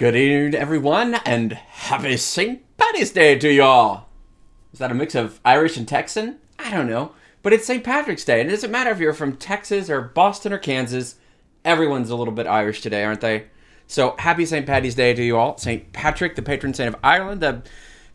Good evening, everyone, and happy St. Patty's Day to y'all. Is that a mix of Irish and Texan? I don't know. But it's St. Patrick's Day, and it doesn't matter if you're from Texas or Boston or Kansas, everyone's a little bit Irish today, aren't they? So happy St. Patty's Day to you all. St. Patrick, the patron saint of Ireland, the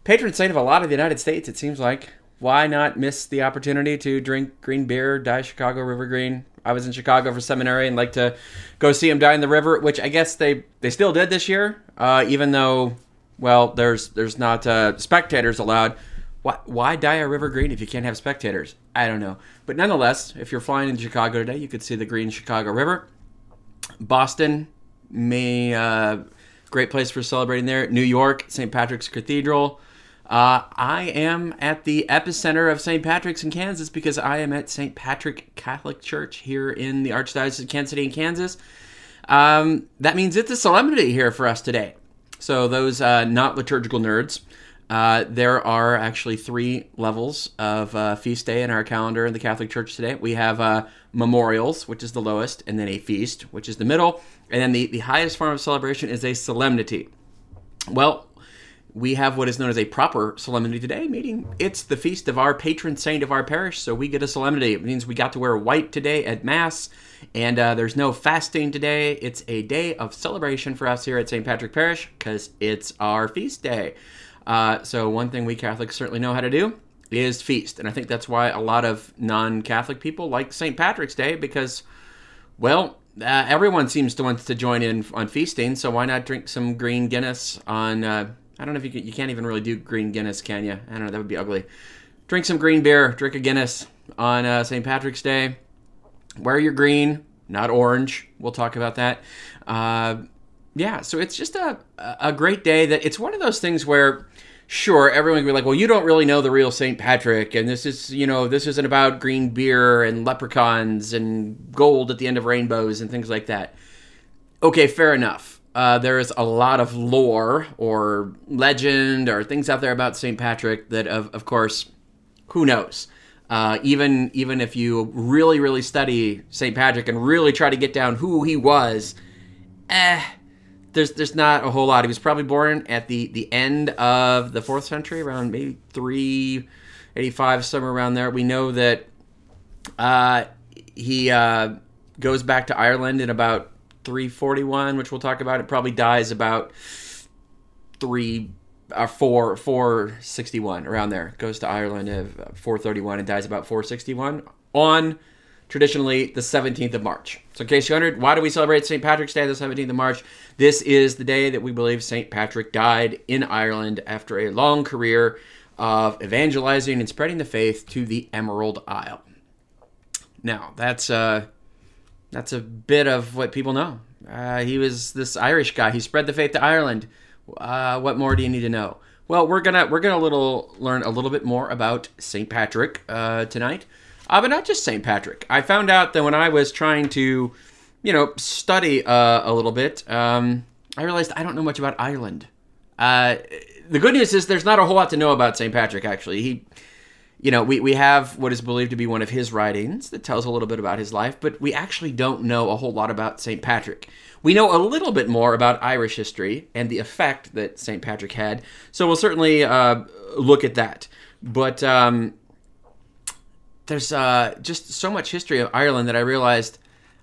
patron saint of a lot of the United States, it seems like. Why not miss the opportunity to drink green beer, dye Chicago River Green? I was in Chicago for seminary and like to go see him die in the river, which I guess they they still did this year, uh, even though well there's there's not uh, spectators allowed. Why, why dye a river green if you can't have spectators? I don't know. But nonetheless, if you're flying in Chicago today, you could see the green Chicago River. Boston, may uh, great place for celebrating there. New York, St. Patrick's Cathedral. Uh, I am at the epicenter of St. Patrick's in Kansas because I am at St. Patrick Catholic Church here in the Archdiocese of Kansas City in Kansas. Um, that means it's a solemnity here for us today. So, those uh, not liturgical nerds, uh, there are actually three levels of uh, feast day in our calendar in the Catholic Church today. We have uh, memorials, which is the lowest, and then a feast, which is the middle, and then the, the highest form of celebration is a solemnity. Well, we have what is known as a proper solemnity today, meaning it's the feast of our patron saint of our parish, so we get a solemnity. It means we got to wear white today at Mass, and uh, there's no fasting today. It's a day of celebration for us here at St. Patrick Parish because it's our feast day. Uh, so, one thing we Catholics certainly know how to do is feast, and I think that's why a lot of non Catholic people like St. Patrick's Day because, well, uh, everyone seems to want to join in on feasting, so why not drink some green Guinness on uh, I don't know if you can, you can't even really do green Guinness, can you? I don't know. That would be ugly. Drink some green beer. Drink a Guinness on uh, St. Patrick's Day. Wear your green, not orange. We'll talk about that. Uh, yeah, so it's just a a great day. That it's one of those things where, sure, everyone can be like, well, you don't really know the real St. Patrick, and this is you know this isn't about green beer and leprechauns and gold at the end of rainbows and things like that. Okay, fair enough uh, there is a lot of lore or legend or things out there about St. Patrick that, of, of course, who knows? Uh, even even if you really really study St. Patrick and really try to get down who he was, eh, there's there's not a whole lot. He was probably born at the the end of the fourth century, around maybe three eighty five, somewhere around there. We know that uh, he uh, goes back to Ireland in about 341, which we'll talk about. It probably dies about three or uh, four 461 around there. Goes to Ireland at 431 and dies about 461 on traditionally the 17th of March. So, in case you wondered, why do we celebrate St. Patrick's Day the 17th of March? This is the day that we believe St. Patrick died in Ireland after a long career of evangelizing and spreading the faith to the Emerald Isle. Now, that's uh, that's a bit of what people know. Uh, he was this Irish guy. He spread the faith to Ireland. Uh, what more do you need to know? Well, we're gonna we're gonna little learn a little bit more about Saint Patrick uh, tonight, uh, but not just Saint Patrick. I found out that when I was trying to, you know, study uh, a little bit, um, I realized I don't know much about Ireland. Uh, the good news is there's not a whole lot to know about Saint Patrick. Actually, he you know, we, we have what is believed to be one of his writings that tells a little bit about his life, but we actually don't know a whole lot about St. Patrick. We know a little bit more about Irish history and the effect that St. Patrick had, so we'll certainly uh, look at that. But um, there's uh, just so much history of Ireland that I realized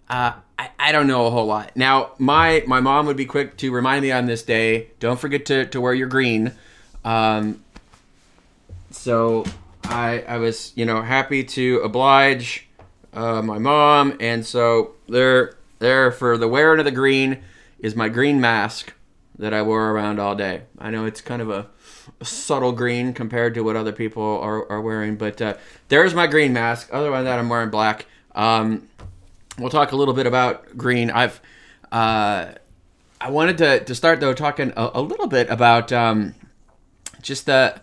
uh, I, I, don't know a whole lot. Now, my, my mom would be quick to remind me on this day don't forget to, to wear your green. Um, so I I was you know happy to oblige uh, my mom, and so there there for the wearing of the green is my green mask that I wore around all day. I know it's kind of a, a subtle green compared to what other people are, are wearing, but uh, there's my green mask. Other than that, I'm wearing black. Um, we'll talk a little bit about green. I've uh, I wanted to, to start though talking a, a little bit about um, just the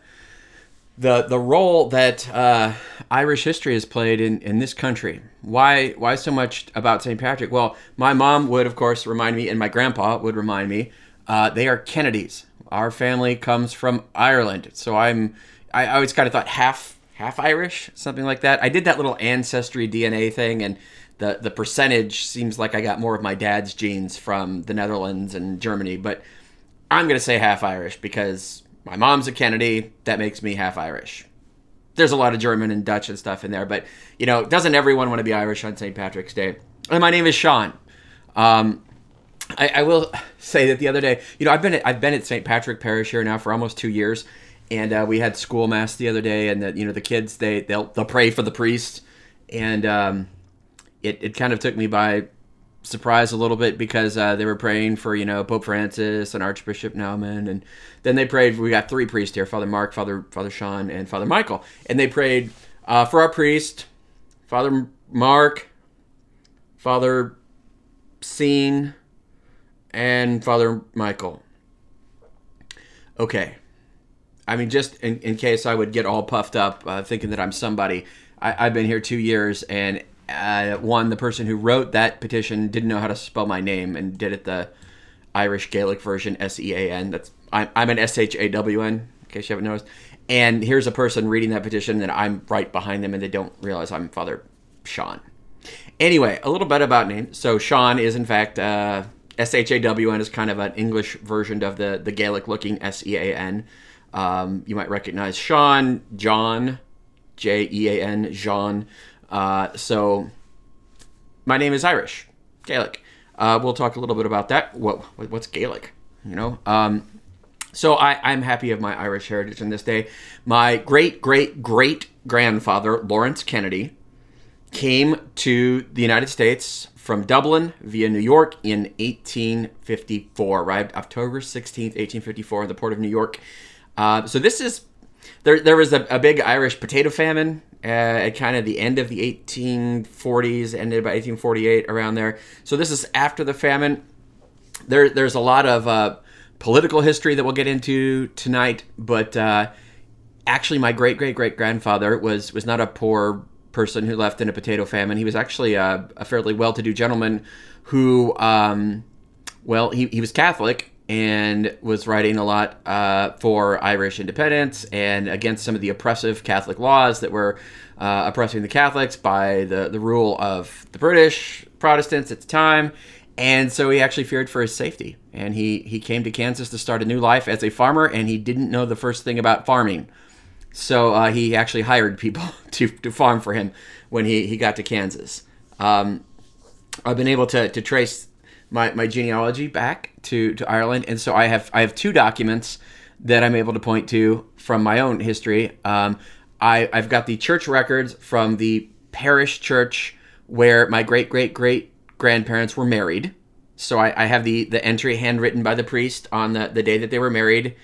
the the role that uh, Irish history has played in, in this country. Why why so much about St. Patrick? Well, my mom would of course remind me, and my grandpa would remind me. Uh, they are Kennedys. Our family comes from Ireland, so I'm I, I always kind of thought half half Irish, something like that. I did that little ancestry DNA thing, and the the percentage seems like I got more of my dad's genes from the Netherlands and Germany, but I'm going to say half Irish because my mom's a Kennedy. That makes me half Irish. There's a lot of German and Dutch and stuff in there, but you know, doesn't everyone want to be Irish on St. Patrick's Day? And my name is Sean. Um, I, I, will say that the other day, you know, I've been at, I've been at St. Patrick Parish here now for almost two years, and uh, we had school mass the other day, and the, you know the kids they they'll they'll pray for the priest, and um, it it kind of took me by surprise a little bit because uh, they were praying for you know Pope Francis and Archbishop Naumann, and then they prayed. We got three priests here: Father Mark, Father Father Sean, and Father Michael, and they prayed uh, for our priest, Father Mark, Father Scene, and Father Michael. Okay. I mean, just in, in case I would get all puffed up uh, thinking that I'm somebody, I, have been here two years, and uh, one, the person who wrote that petition didn't know how to spell my name and did it the Irish Gaelic version, S E A N. That's I'm, I'm an S H A W N, in case you haven't noticed. And here's a person reading that petition, and I'm right behind them, and they don't realize I'm Father Sean. Anyway, a little bit about name. So Sean is in fact uh, S H A W N is kind of an English version of the the Gaelic looking S E A N. Um, you might recognize Sean, John, J E A N, Jean. Uh, so my name is Irish, Gaelic. Uh, we'll talk a little bit about that. What what's Gaelic? You know. Um, so I, I'm happy of my Irish heritage in this day. My great great great grandfather Lawrence Kennedy came to the United States from Dublin via New York in 1854. Arrived October 16th, 1854, in the port of New York. Uh, so this is there. There was a, a big Irish potato famine uh, at kind of the end of the 1840s, ended by 1848, around there. So this is after the famine. There, there's a lot of uh, political history that we'll get into tonight, but uh, actually, my great great great grandfather was was not a poor person who left in a potato famine. He was actually a, a fairly well to do gentleman who, um, well, he, he was Catholic and was writing a lot uh, for Irish independence and against some of the oppressive Catholic laws that were uh, oppressing the Catholics by the, the rule of the British Protestants at the time. And so he actually feared for his safety. And he, he came to Kansas to start a new life as a farmer, and he didn't know the first thing about farming. So uh, he actually hired people to, to farm for him when he, he got to Kansas. Um, I've been able to, to trace my, my genealogy back to, to Ireland, and so I have I have two documents that I'm able to point to from my own history. Um, I, I've got the church records from the parish church where my great great great grandparents were married. So I, I, have the, the entry handwritten by the priest on the, the day that they were married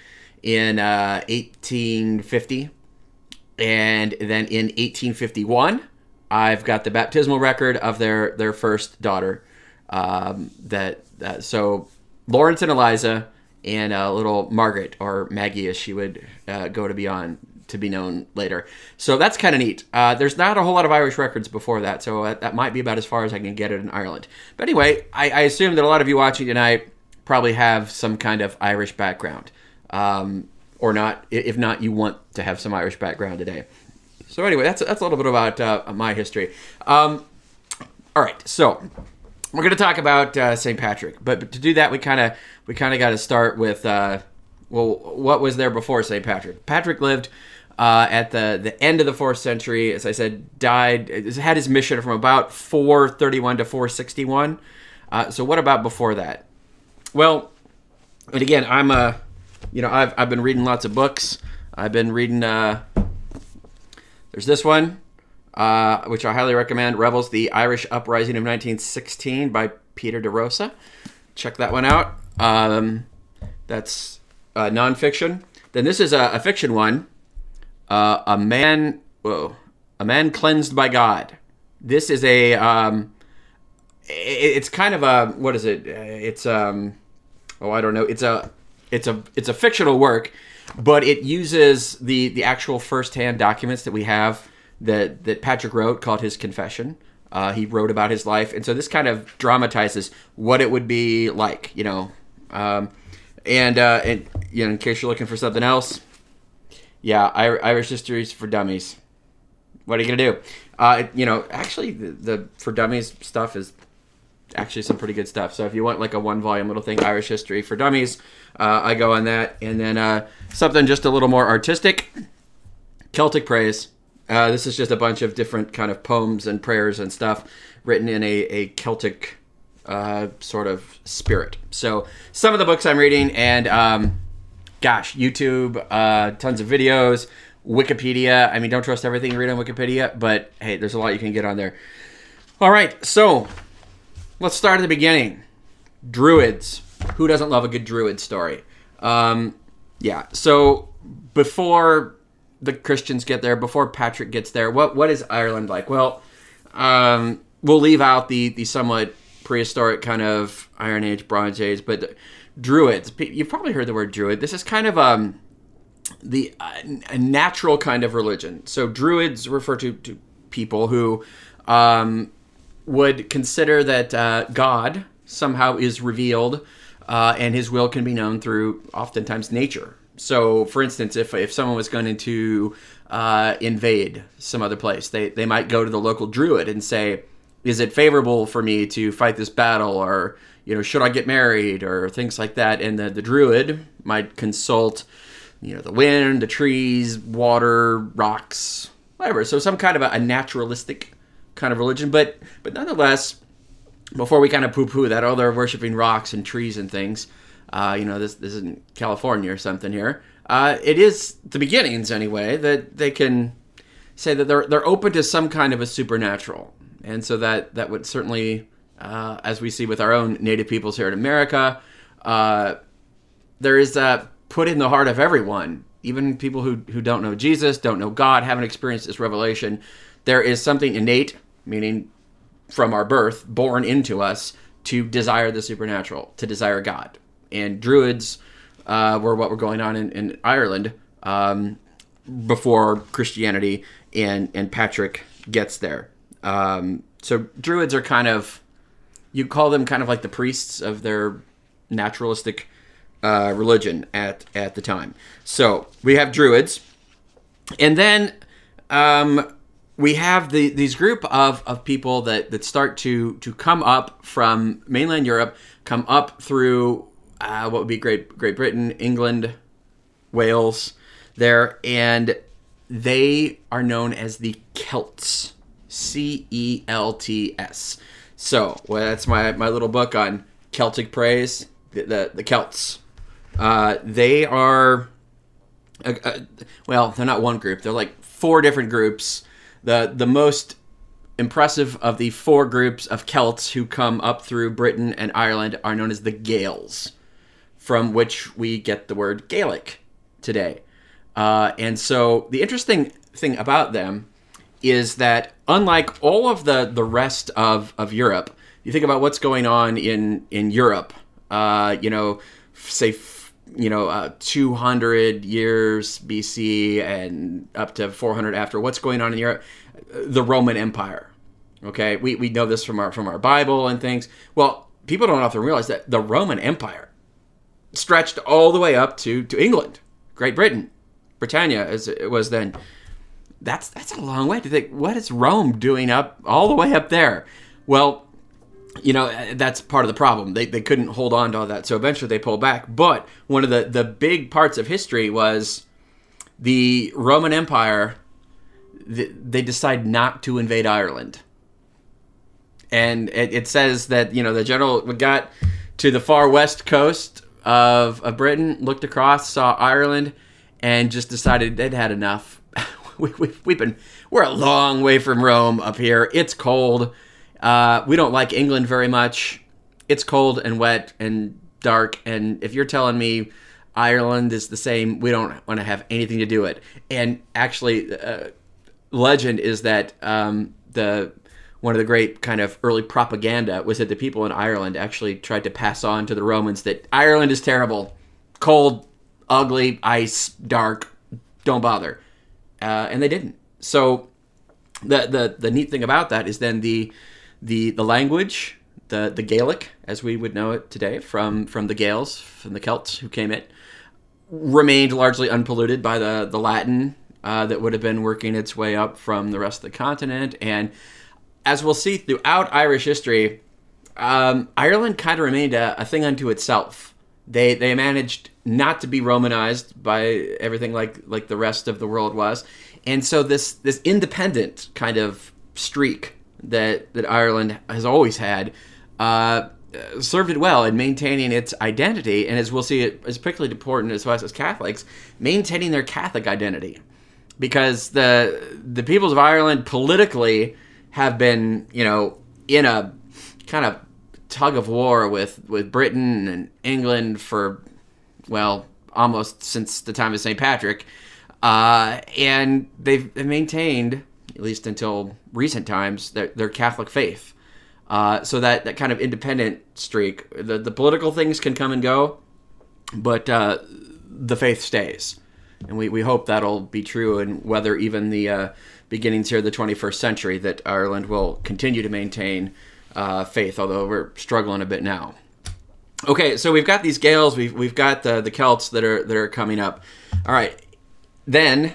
in uh, 1850. And then in 1851, I've got the baptismal record of their, their first daughter. Um, that uh, so Lawrence and Eliza and uh, little Margaret or Maggie, as she would uh, go to be on to be known later. So that's kind of neat. Uh, there's not a whole lot of Irish records before that, so that, that, might be about as far as I can get it in Ireland. But anyway, I, I, assume that a lot of you watching tonight probably have some kind of Irish background, um, or not. If not, you want to have some Irish background today. So anyway, that's that's a little bit about uh, my history. Um, all right, so we're going to talk about uh, St. Patrick, but, to do that, we kind of we kind of got to start with uh, well, what was there before St. Patrick? Patrick lived uh, at the the end of the fourth century. As I said, died had his mission from about 431 to 461. Uh, so what about before that? Well, and again, I'm a you know I've I've been reading lots of books. I've been reading. Uh, there's this one uh, which I highly recommend. Rebels: The Irish Uprising of 1916 by Peter DeRosa. Check that one out. Um, that's uh, nonfiction. Then this is a, a fiction one. Uh, a man, whoa, a man cleansed by God. This is a. Um, it, it's kind of a what is it? It's um, oh I don't know. It's a it's a it's a fictional work, but it uses the the actual firsthand documents that we have that that Patrick wrote called his confession. Uh, he wrote about his life, and so this kind of dramatizes what it would be like, you know. Um, and uh, and you know, in case you're looking for something else, yeah, Irish histories for dummies. What are you gonna do? Uh, you know, actually, the, the for dummies stuff is actually some pretty good stuff. So if you want like a one volume little thing, Irish History for Dummies, uh, I go on that. And then uh, something just a little more artistic, Celtic Praise. Uh, this is just a bunch of different kind of poems and prayers and stuff written in a, a Celtic uh, sort of spirit. So some of the books I'm reading, and um, gosh, YouTube, uh, tons of videos, Wikipedia. I mean, don't trust everything you read on Wikipedia, but hey, there's a lot you can get on there. All right, so let's start at the beginning. Druids. Who doesn't love a good druid story? Um, yeah. So before the Christians get there, before Patrick gets there, what what is Ireland like? Well, um, we'll leave out the the somewhat prehistoric kind of Iron Age, Bronze Age, but druids. You've probably heard the word druid. This is kind of um the uh, a natural kind of religion. So druids refer to, to people who um, would consider that uh, God somehow is revealed uh, and his will can be known through oftentimes nature. So, for instance, if, if someone was going to uh, invade some other place, they, they might go to the local druid and say, Is it favorable for me to fight this battle? Or, you know, should I get married? Or things like that. And the, the druid might consult, you know, the wind, the trees, water, rocks, whatever. So, some kind of a, a naturalistic kind of religion. But, but nonetheless, before we kind of poo-poo that, oh, they're worshiping rocks and trees and things. Uh, you know, this this isn't California or something here. Uh, it is the beginnings anyway that they can say that they're they're open to some kind of a supernatural, and so that that would certainly, uh, as we see with our own native peoples here in America, uh, there is that put in the heart of everyone, even people who who don't know Jesus, don't know God, haven't experienced this revelation. There is something innate, meaning from our birth, born into us, to desire the supernatural, to desire God. And Druids uh, were what were going on in, in Ireland um, before Christianity and, and Patrick gets there. Um, so Druids are kind of, you call them kind of like the priests of their naturalistic uh, religion at, at the time. So we have Druids. And then um, we have the, these group of, of people that, that start to, to come up from mainland Europe, come up through uh, what would be Great Great Britain, England, Wales, there, and they are known as the Celts, C E L T S. So well, that's my my little book on Celtic praise, the the, the Celts. Uh, they are, uh, uh, well, they're not one group. They're like four different groups the the most impressive of the four groups of Celts who come up through Britain and Ireland are known as the Gaels, from which we get the word Gaelic today. Uh, and so the interesting thing about them is that unlike all of the, the rest of, of Europe, you think about what's going on in, in Europe, uh, you know, say you know, uh, 200 years BC and up to 400 after. What's going on in Europe? The Roman Empire. Okay, we, we know this from our from our Bible and things. Well, people don't often realize that the Roman Empire stretched all the way up to to England, Great Britain, Britannia as it was then. That's that's a long way to think. What is Rome doing up all the way up there? Well, you know uh, that's part of the problem they, they couldn't hold on to all that so eventually they pulled back but one of the, the big parts of history was the roman empire they decide not to invade ireland and it, it says that you know the general got to the far west coast of, of britain looked across saw ireland and just decided they'd had enough we, we, we've been we're a long way from rome up here it's cold uh, we don't like England very much. It's cold and wet and dark. And if you're telling me Ireland is the same, we don't want to have anything to do it. And actually, uh, legend is that um, the one of the great kind of early propaganda was that the people in Ireland actually tried to pass on to the Romans that Ireland is terrible, cold, ugly, ice, dark, don't bother, uh, and they didn't. So the the the neat thing about that is then the the the language, the the Gaelic as we would know it today from from the Gaels, from the Celts who came in, remained largely unpolluted by the the Latin uh, that would have been working its way up from the rest of the continent. And as we'll see throughout Irish history, um, Ireland kind of remained a, a, thing unto itself. They they managed not to be Romanized by everything like like the rest of the world was, and so this this independent kind of streak that that Ireland has always had. Uh, served it well in maintaining its identity, and as we'll see, it is particularly important as us as Catholics, maintaining their Catholic identity, because the the peoples of Ireland politically have been, you know, in a kind of tug of war with with Britain and England for well almost since the time of St. Patrick, uh, and they've maintained at least until recent times their, their Catholic faith. Uh, so that, that kind of independent streak, the, the political things can come and go, but uh, the faith stays. And we, we hope that'll be true, and whether even the uh, beginnings here of the 21st century, that Ireland will continue to maintain uh, faith, although we're struggling a bit now. Okay, so we've got these Gaels, we've, we've got the, the Celts that are, that are coming up. All right, then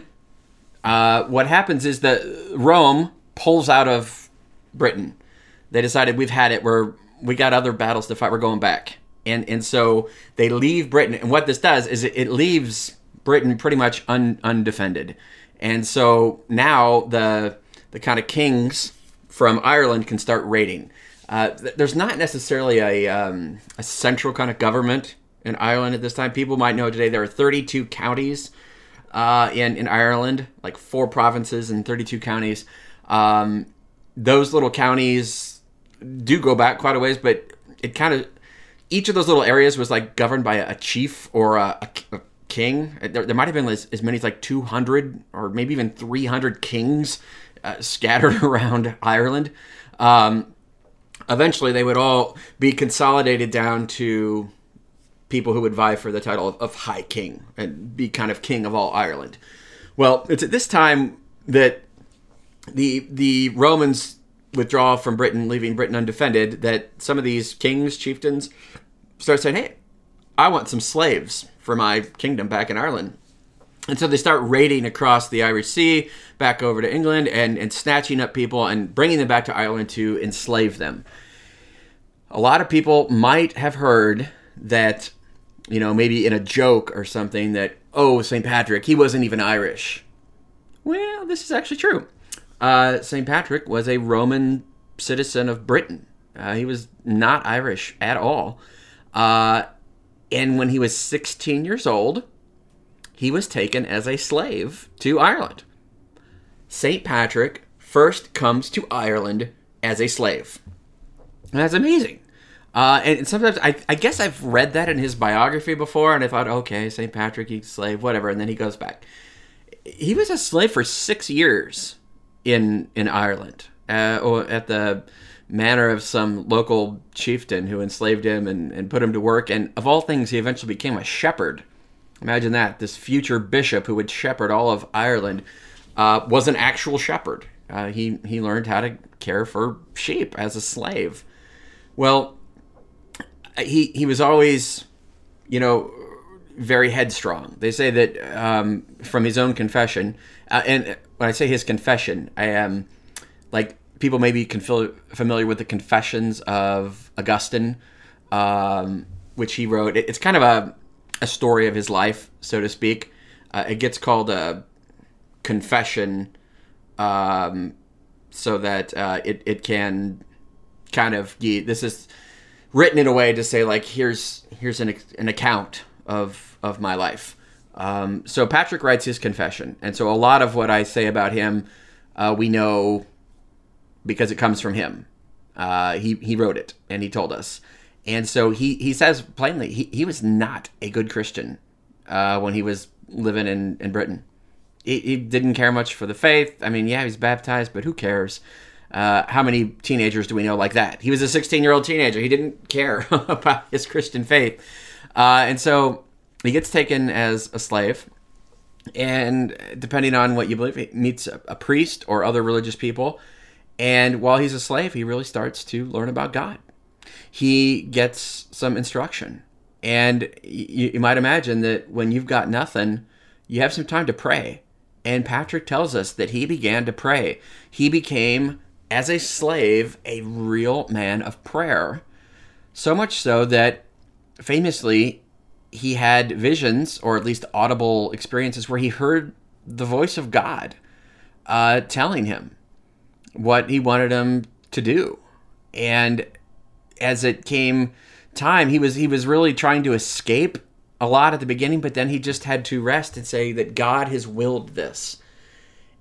uh, what happens is that Rome pulls out of Britain they decided we've had it. We're we got other battles to fight. We're going back, and and so they leave Britain. And what this does is it, it leaves Britain pretty much un, undefended. And so now the the kind of kings from Ireland can start raiding. Uh, there's not necessarily a, um, a central kind of government in Ireland at this time. People might know today there are 32 counties uh, in in Ireland, like four provinces and 32 counties. Um, those little counties do go back quite a ways, but it kind of each of those little areas was like governed by a, chief or a, a, a king. There, there, might have been as, as, many as like 200 or maybe even 300 kings uh, scattered around Ireland. Um, eventually, they would all be consolidated down to people who would vie for the title of, of High King and be kind of king of all Ireland. Well, it's at this time that the the Romans withdraw from Britain, leaving Britain undefended, that some of these kings, chieftains, start saying, hey, I want some slaves for my kingdom back in Ireland. And so they start raiding across the Irish Sea back over to England and, and snatching up people and bringing them back to Ireland to enslave them. A lot of people might have heard that, you know, maybe in a joke or something that, oh, St. Patrick, he wasn't even Irish. Well, this is actually true uh, St. Patrick was a Roman citizen of Britain. Uh, he was not Irish at all. Uh, and when he was 16 years old, he was taken as a slave to Ireland. St. Patrick first comes to Ireland as a slave. That's amazing. Uh, and sometimes I, I, guess I've read that in his biography before, and I thought, okay, St. Patrick, he's a slave, whatever. And then he goes back. He was a slave for six years in in Ireland, uh, or at the manor of some local chieftain who enslaved him and, and put him to work. And of all things, he eventually became a shepherd. Imagine that. This future bishop who would shepherd all of Ireland uh, was an actual shepherd. Uh, he, he learned how to care for sheep as a slave. Well, he, he was always, you know, very headstrong. They say that um, from his own confession, uh, and when I say his confession, I am like people may be familiar with the Confessions of Augustine, um, which he wrote. It's kind of a, a story of his life, so to speak. Uh, it gets called a confession um, so that uh, it, it can kind of this is written in a way to say like here's here's an, an account of of my life um, so Patrick writes his confession, and so a lot of what I say about him, uh, we know because it comes from him. Uh, he he wrote it, and he told us, and so he he says plainly he, he was not a good Christian uh, when he was living in in Britain. He, he, didn't care much for the faith. I mean, yeah, he's baptized, but who cares? Uh, how many teenagers do we know like that? He was a 16 year old teenager. He didn't care about his Christian faith, uh, and so he gets taken as a slave, and depending on what you believe, he meets a, a priest or other religious people. And while he's a slave, he really starts to learn about God. He gets some instruction. And you, you might imagine that when you've got nothing, you have some time to pray. And Patrick tells us that he began to pray. He became, as a slave, a real man of prayer So much so that famously he had visions, or at least audible experiences, where he heard the voice of God uh, telling him what he wanted him to do. And as it came time, he was he was really trying to escape a lot at the beginning, but then he just had to rest and say that God has willed this.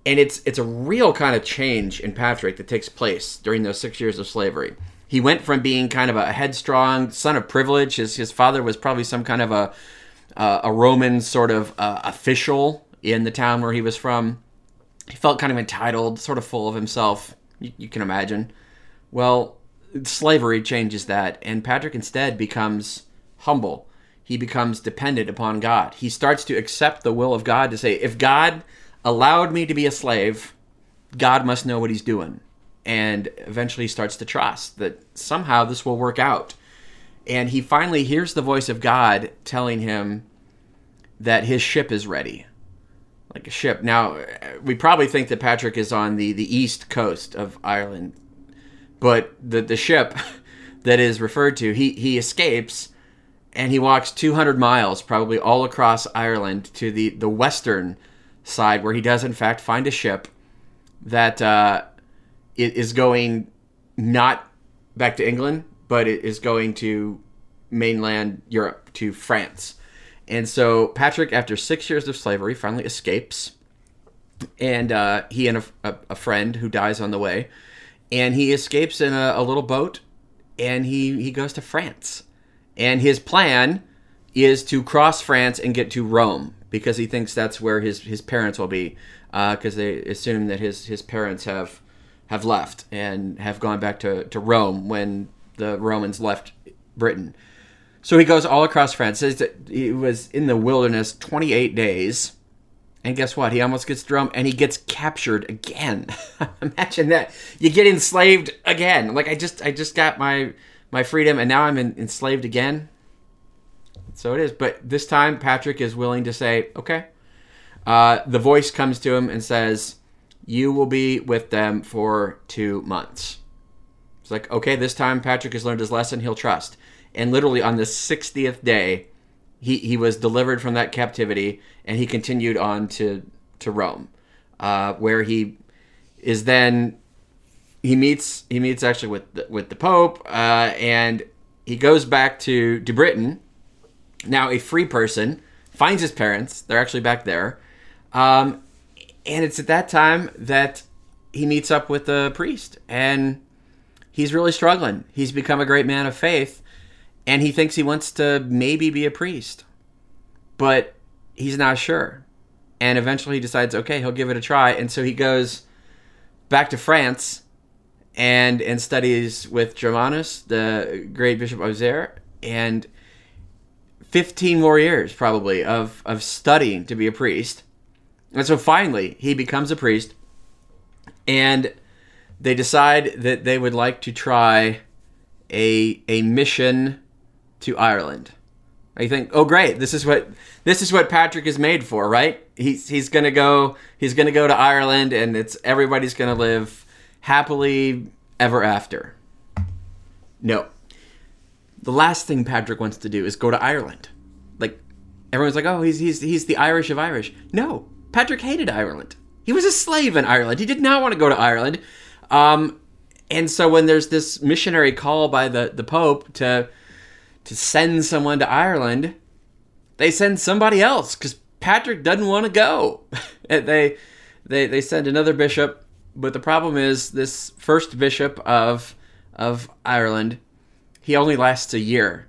And it's it's a real kind of change in Patrick that takes place during those six years of slavery. He went from being kind of a headstrong son of privilege. His his father was probably some kind of a uh, a Roman sort of uh, official in the town where he was from. He felt kind of entitled, sort of full of himself. You, you can imagine. Well, slavery changes that, and Patrick instead becomes humble. He becomes dependent upon God. He starts to accept the will of God to say, if God allowed me to be a slave, God must know what he's doing and eventually he starts to trust that somehow this will work out. And he finally hears the voice of God telling him that his ship is ready. Like a ship. Now, we probably think that Patrick is on the, the east coast of Ireland, but the, the ship that is referred to, he, he escapes and he walks 200 miles, probably all across Ireland, to the, the western side, where he does, in fact, find a ship that uh, is going not back to England, but it is going to mainland Europe, to France. And so Patrick, after six years of slavery, finally escapes. And uh, he and a, a, a, friend who dies on the way. And he escapes in a, a little boat and he, he goes to France. And his plan is to cross France and get to Rome because he thinks that's where his, his parents will be because uh, they assume that his, his parents have have left and have gone back to, to Rome when the Romans left Britain. So he goes all across France. He was in the wilderness 28 days. And guess what? He almost gets Rome and he gets captured again. Imagine that. You get enslaved again. Like I just I just got my my freedom and now I'm in, enslaved again. So it is. But this time Patrick is willing to say, okay. Uh, the voice comes to him and says, you will be with them for two months. It's like, okay, this time Patrick has learned his lesson, he'll trust. And literally on the 60th day, he, he was delivered from that captivity and he continued on to, to Rome, uh, where he is then he meets he meets actually with the, with the Pope uh, and he goes back to to Britain. Now a free person finds his parents; they're actually back there, um, and it's at that time that he meets up with the priest and he's really struggling. He's become a great man of faith and he thinks he wants to maybe be a priest, but he's not sure. And eventually he decides, okay, he'll give it a try. And so he goes back to France and and studies with Germanus, the great bishop of Auxerre, and 15 more years probably of, of studying to be a priest and so finally, he becomes a priest, and they decide that they would like to try a a mission to Ireland. I think, oh great, this is what this is what Patrick is made for, right? He's he's gonna go he's gonna go to Ireland, and it's everybody's gonna live happily ever after. No, the last thing Patrick wants to do is go to Ireland. Like everyone's like, oh, he's he's he's the Irish of Irish. No, Patrick hated Ireland. He was a slave in Ireland. He did not want to go to Ireland. Um, and so when there's this missionary call by the, the Pope to to send someone to Ireland, they send somebody else because Patrick doesn't want to go. they they they send another bishop, but the problem is this first bishop of of Ireland, he only lasts a year.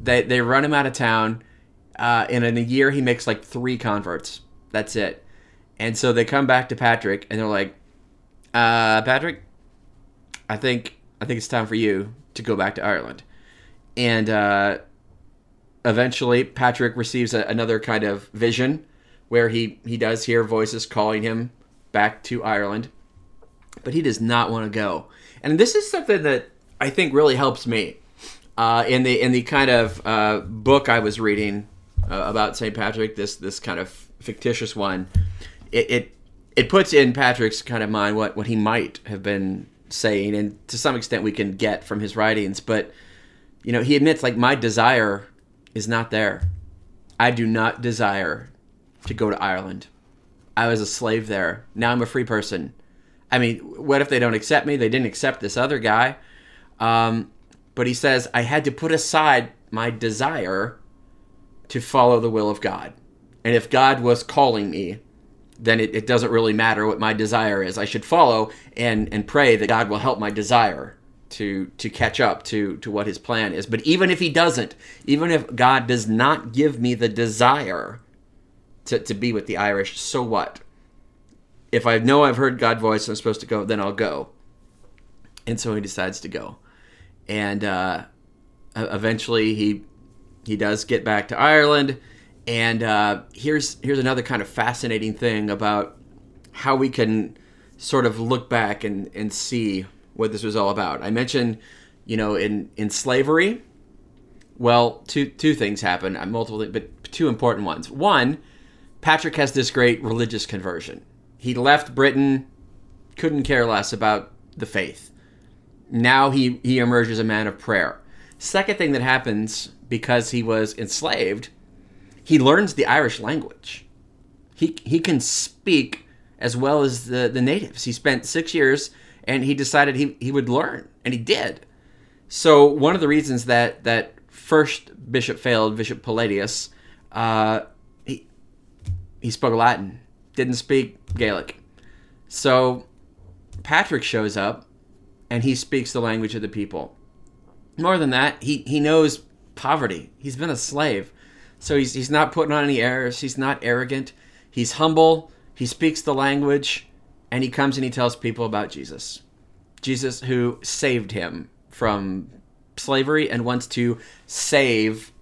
They they run him out of town, uh, and in a year he makes like three converts. That's it. And so they come back to Patrick and they're like, uh, Patrick, I think I think it's time for you to go back to Ireland. And uh, eventually, Patrick receives a, another kind of vision where he, he does hear voices calling him back to Ireland, but he does not want to go. And this is something that I think really helps me uh, in the in the kind of uh, book I was reading uh, about St. Patrick. This this kind of fictitious one, it, it it puts in Patrick's kind of mind what what he might have been saying, and to some extent we can get from his writings. But you know, he admits like my desire is not there. I do not desire to go to Ireland. I was a slave there. Now I'm a free person. I mean, what if they don't accept me? They didn't accept this other guy. Um, but he says, I had to put aside my desire to follow the will of God. And if God was calling me, then it, it doesn't really matter what my desire is. I should follow and, and pray that God will help my desire to to catch up to to what his plan is. But even if he doesn't, even if God does not give me the desire to, to be with the Irish, so what? If I know I've heard God's voice I'm supposed to go, then I'll go. And so he decides to go. And uh, eventually he he does get back to Ireland. And uh, here's here's another kind of fascinating thing about how we can sort of look back and, and see what this was all about. I mentioned, you know, in in slavery. Well, two two things happen. Uh, multiple, but two important ones. One, Patrick has this great religious conversion. He left Britain, couldn't care less about the faith. Now he he emerges a man of prayer. Second thing that happens because he was enslaved, he learns the Irish language. He he can speak as well as the the natives. He spent six years and he decided he, he would learn, and he did. So one of the reasons that that first bishop failed, Bishop Palladius, uh, he he spoke Latin, didn't speak Gaelic. So Patrick shows up, and he speaks the language of the people. More than that, he he knows poverty. He's been a slave, so he's he's not putting on any airs. He's not arrogant. He's humble. He speaks the language and he comes and he tells people about Jesus. Jesus who saved him from slavery and wants to save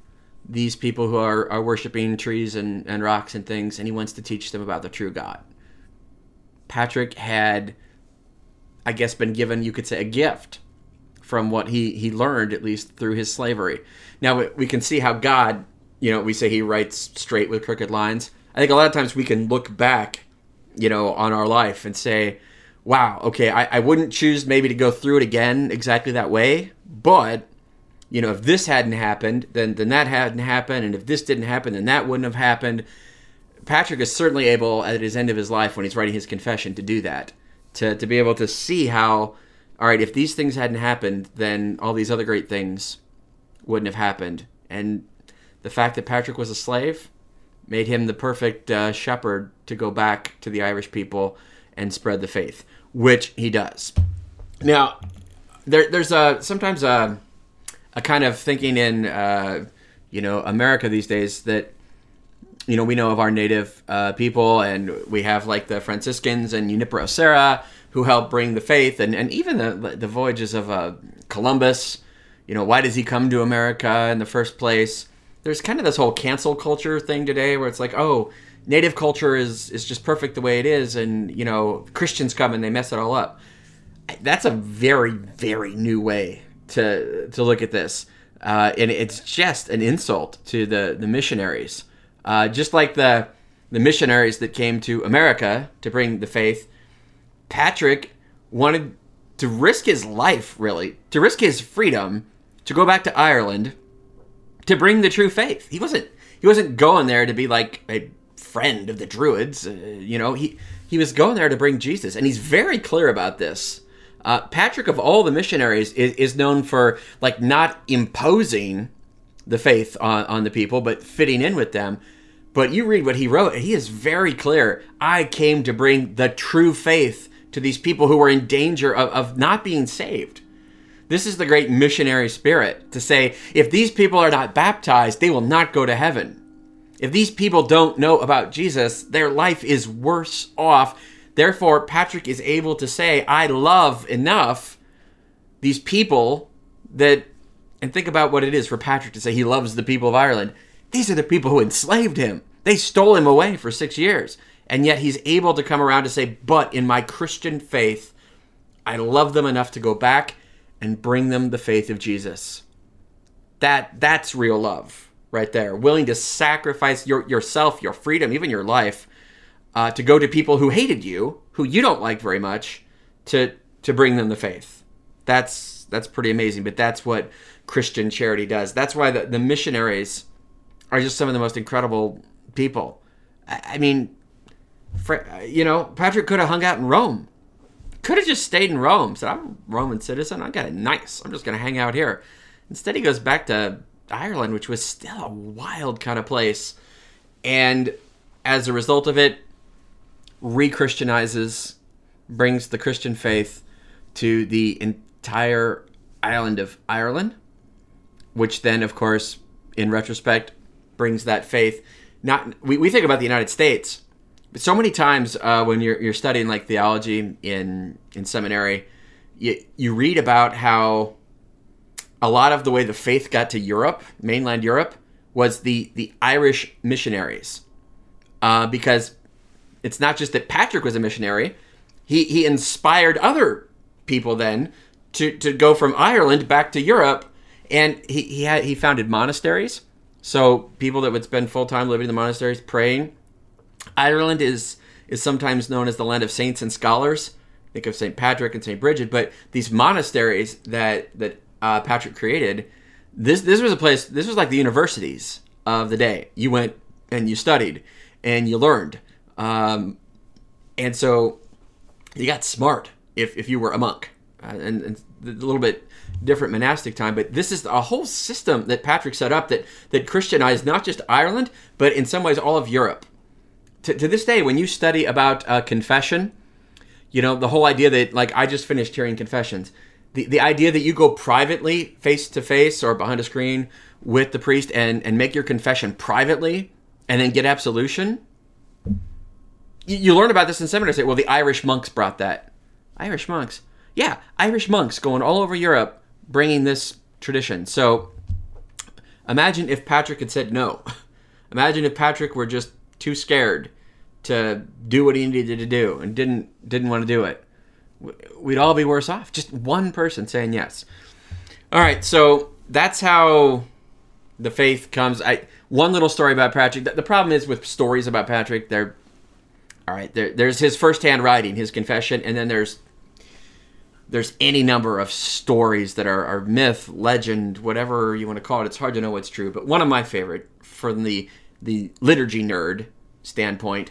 these people who are, are worshiping trees and, and rocks and things, and he wants to teach them about the true God. Patrick had, I guess, been given, you could say, a gift from what he, he learned, at least through his slavery. Now, we can see how God, you know, we say he writes straight with crooked lines. I think a lot of times we can look back you know, on our life and say, wow, okay, I, I wouldn't choose maybe to go through it again exactly that way, but you know, if this hadn't happened, then then that hadn't happened, and if this didn't happen, then that wouldn't have happened. Patrick is certainly able at his end of his life when he's writing his confession to do that, to to be able to see how, all right, if these things hadn't happened, then all these other great things wouldn't have happened, and the fact that Patrick was a slave made him the perfect uh, shepherd to go back to the Irish people and spread the faith, which he does. Now, there, there's a sometimes a, a kind of thinking in uh, you know America these days that you know we know of our native uh, people and we have like the Franciscans and Junipero Serra who helped bring the faith and, and even the the voyages of uh, Columbus. You know why does he come to America in the first place? There's kind of this whole cancel culture thing today where it's like, oh, native culture is is just perfect the way it is, and you know Christians come and they mess it all up. That's a very very new way to to look at this, uh, and it's just an insult to the the missionaries, uh, just like the the missionaries that came to America to bring the faith. Patrick wanted to risk his life, really, to risk his freedom, to go back to Ireland to bring the true faith. He wasn't he wasn't going there to be like a friend of the Druids. Uh, you know, he he was going there to bring Jesus, and he's very clear about this. Uh, Patrick, of all the missionaries, is, is known for like not imposing the faith on, on the people, but fitting in with them. But you read what he wrote, and he is very clear. I came to bring the true faith to these people who were in danger of, of not being saved. This is the great missionary spirit to say, if these people are not baptized, they will not go to heaven. If these people don't know about Jesus, their life is worse off. Therefore, Patrick is able to say, I love enough these people that, and think about what it is for Patrick to say he loves the people of Ireland. These are the people who enslaved him. They stole him away for six years. And yet he's able to come around to say, but in my Christian faith, I love them enough to go back and bring them the faith of Jesus. That that's real love right there. Willing to sacrifice your yourself, your freedom, even your life, uh, to go to people who hated you, who you don't like very much, to to bring them the faith. That's that's pretty amazing. But that's what Christian charity does. That's why the, the missionaries are just some of the most incredible people. I, I mean, you know, Patrick could have hung out in Rome. Could have just stayed in Rome. Said, I'm a Roman citizen. I got it nice. I'm just going to hang out here. Instead, he goes back to Ireland, which was still a wild kind of place. And as a result of it, re Christianizes, brings the Christian faith to the entire island of Ireland, which then, of course, in retrospect, brings that faith. Not we, we think about the United States, but so many times uh, when you're you're studying like theology in in seminary, you you read about how a lot of the way the faith got to Europe, mainland Europe, was the the Irish missionaries, uh, because it's not just that Patrick was a missionary; he he inspired other people then to to go from Ireland back to Europe, and he he had he founded monasteries. So people that would spend full time living in the monasteries praying. Ireland is is sometimes known as the land of saints and scholars. Think of St. Patrick and St. Bridget, but these monasteries that that uh, Patrick created, this this was a place. This was like the universities of the day. You went and you studied and you learned, um, and so you got smart if if you were a monk, uh, and, and a little bit different monastic time. But this is a whole system that Patrick set up that that Christianized not just Ireland, but in some ways all of Europe. To, to this day, when you study about uh, confession, you know the whole idea that like I just finished hearing confessions the, the idea that you go privately, face to face or behind a screen with the priest and, and make your confession privately and then get absolution. You, you learn about this in seminary. Say, well, the Irish monks brought that. Irish monks. Yeah, Irish monks going all over Europe bringing this tradition. So imagine if Patrick had said no. Imagine if Patrick were just too scared to do what he needed to do and didn't didn't want to do it we'd all be worse off. Just one person saying yes. All right, so that's how the faith comes. I one little story about Patrick. The problem is with stories about Patrick, they're all right. There, there's his firsthand writing, his confession, and then there's there's any number of stories that are, are myth, legend, whatever you want to call it. It's hard to know what's true, but one of my favorite from the the liturgy nerd standpoint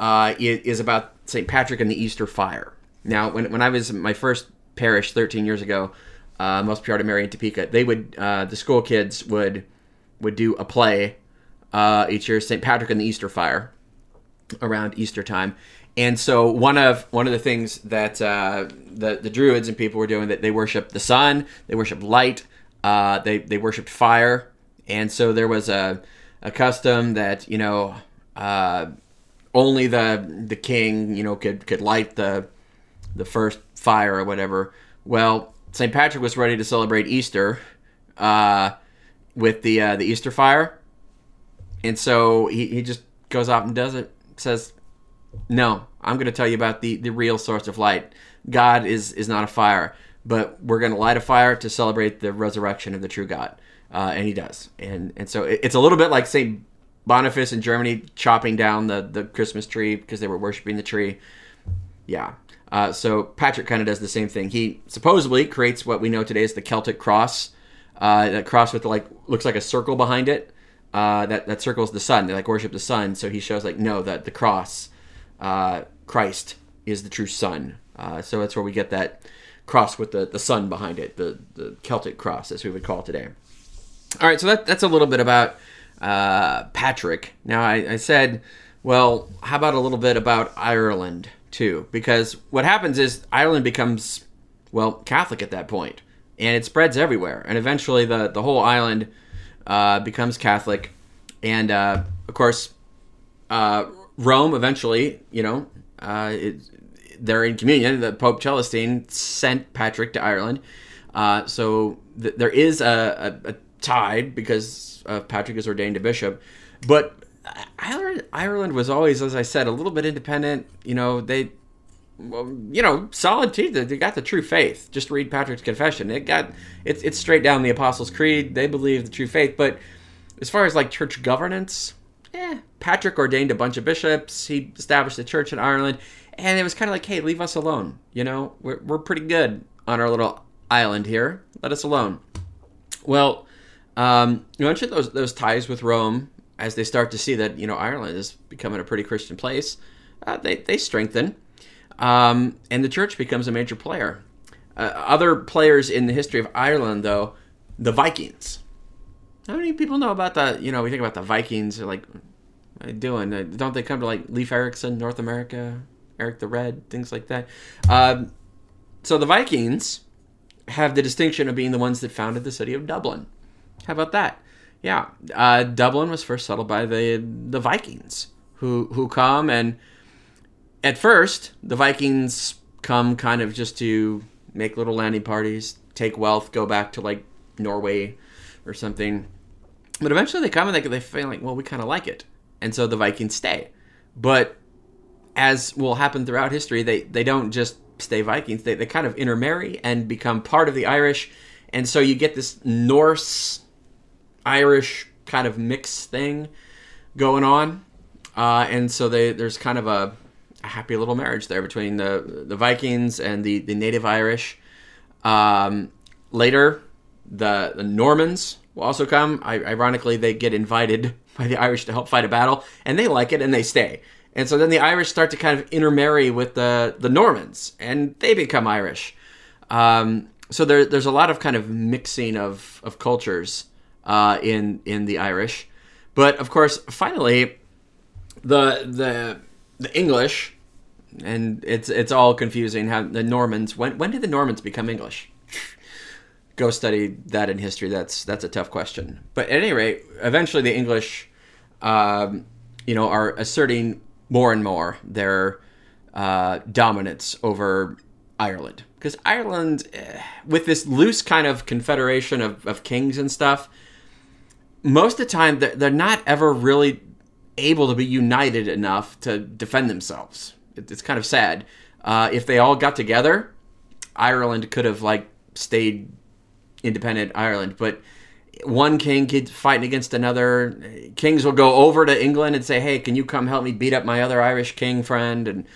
uh, is about St. Patrick and the Easter fire. Now, when, when I was my first parish 13 years ago, uh, Most Pure Mary in Topeka, they would uh, the school kids would would do a play uh, each year, St. Patrick and the Easter Fire, around Easter time. And so one of one of the things that uh, the the Druids and people were doing that they worshiped the sun, they worshiped light, uh, they they worshipped fire, and so there was a a custom that you know uh, only the the king you know could could light the the first fire or whatever. Well, St. Patrick was ready to celebrate Easter uh, with the uh, the Easter fire, and so he, he just goes off and does it. Says, "No, I'm going to tell you about the the real source of light. God is is not a fire, but we're going to light a fire to celebrate the resurrection of the true God." Uh, and he does, and and so it, it's a little bit like St. Boniface in Germany chopping down the the Christmas tree because they were worshiping the tree. Yeah, uh, so Patrick kind of does the same thing. He supposedly creates what we know today as the Celtic cross. Uh, that cross with like looks like a circle behind it. Uh, that that circles the sun. They like worship the sun. So he shows like no that the cross, uh, Christ is the true sun. Uh, so that's where we get that cross with the, the sun behind it, the the Celtic cross as we would call it today. All right, so that that's a little bit about uh, Patrick. Now I, I said, well, how about a little bit about Ireland? too, because what happens is Ireland becomes well Catholic at that point, and it spreads everywhere, and eventually the the whole island uh, becomes Catholic, and uh, of course uh, Rome eventually, you know, uh, it, they're in communion. The Pope Celestine sent Patrick to Ireland, so th- there is a, a, a tide because Patrick is ordained a bishop, but Ireland, Ireland was always, as I said, a little bit independent. You know, they, well, you know, solid teeth. They got the true faith. Just read Patrick's Confession. It got it's it's straight down the Apostles' Creed. They believe the true faith. But as far as like church governance, eh, Patrick ordained a bunch of bishops. He established a church in Ireland, and it was kind of like, hey, leave us alone. You know, we're we're pretty good on our little island here. Let us alone. Well, um, you mentioned those those ties with Rome as they start to see that you know Ireland is becoming a pretty Christian place. Uh, they they strengthen, um, and the church becomes a major player. Uh, other players in the history of Ireland, though, the Vikings. How many people know about the? You know, we think about the Vikings. They're like, what are they doing? Don't they come to like Leif Erikson, North America, Eric the Red, things like that? Um, so the Vikings have the distinction of being the ones that founded the city of Dublin. How about that? Yeah, uh, Dublin was first settled by the the Vikings, who who come and at first the Vikings come kind of just to make little landing parties, take wealth, go back to like Norway or something. But eventually they come and they they feel like, well, we kind of like it, and so the Vikings stay. But as will happen throughout history, they they don't just stay Vikings. They they kind of intermarry and become part of the Irish, and so you get this Norse Irish kind of mix thing going on, uh, and so they there's kind of a, a happy little marriage there between the the Vikings and the the native Irish. Um, later, the the Normans will also come. I, ironically, they get invited by the Irish to help fight a battle, and they like it and they stay. And so then the Irish start to kind of intermarry with the the Normans, and they become Irish. Um, so there, there's a lot of kind of mixing of of cultures uh, in in the Irish, but of course, finally, the the the English, and it's it's all confusing how the Normans. When when did the Normans become English? Go study that in history. That's that's a tough question. But at any rate, eventually the English, um, you know, are asserting more and more their uh, dominance over Ireland because Ireland, eh, with this loose kind of confederation of, of kings and stuff, most of the time they're, not ever really able to be united enough to defend themselves. It, it's kind of sad. Uh, if they all got together, Ireland could have like stayed independent Ireland, but one king keeps fighting against another. Kings will go over to England and say, "Hey, can you come help me beat up my other Irish king friend?" And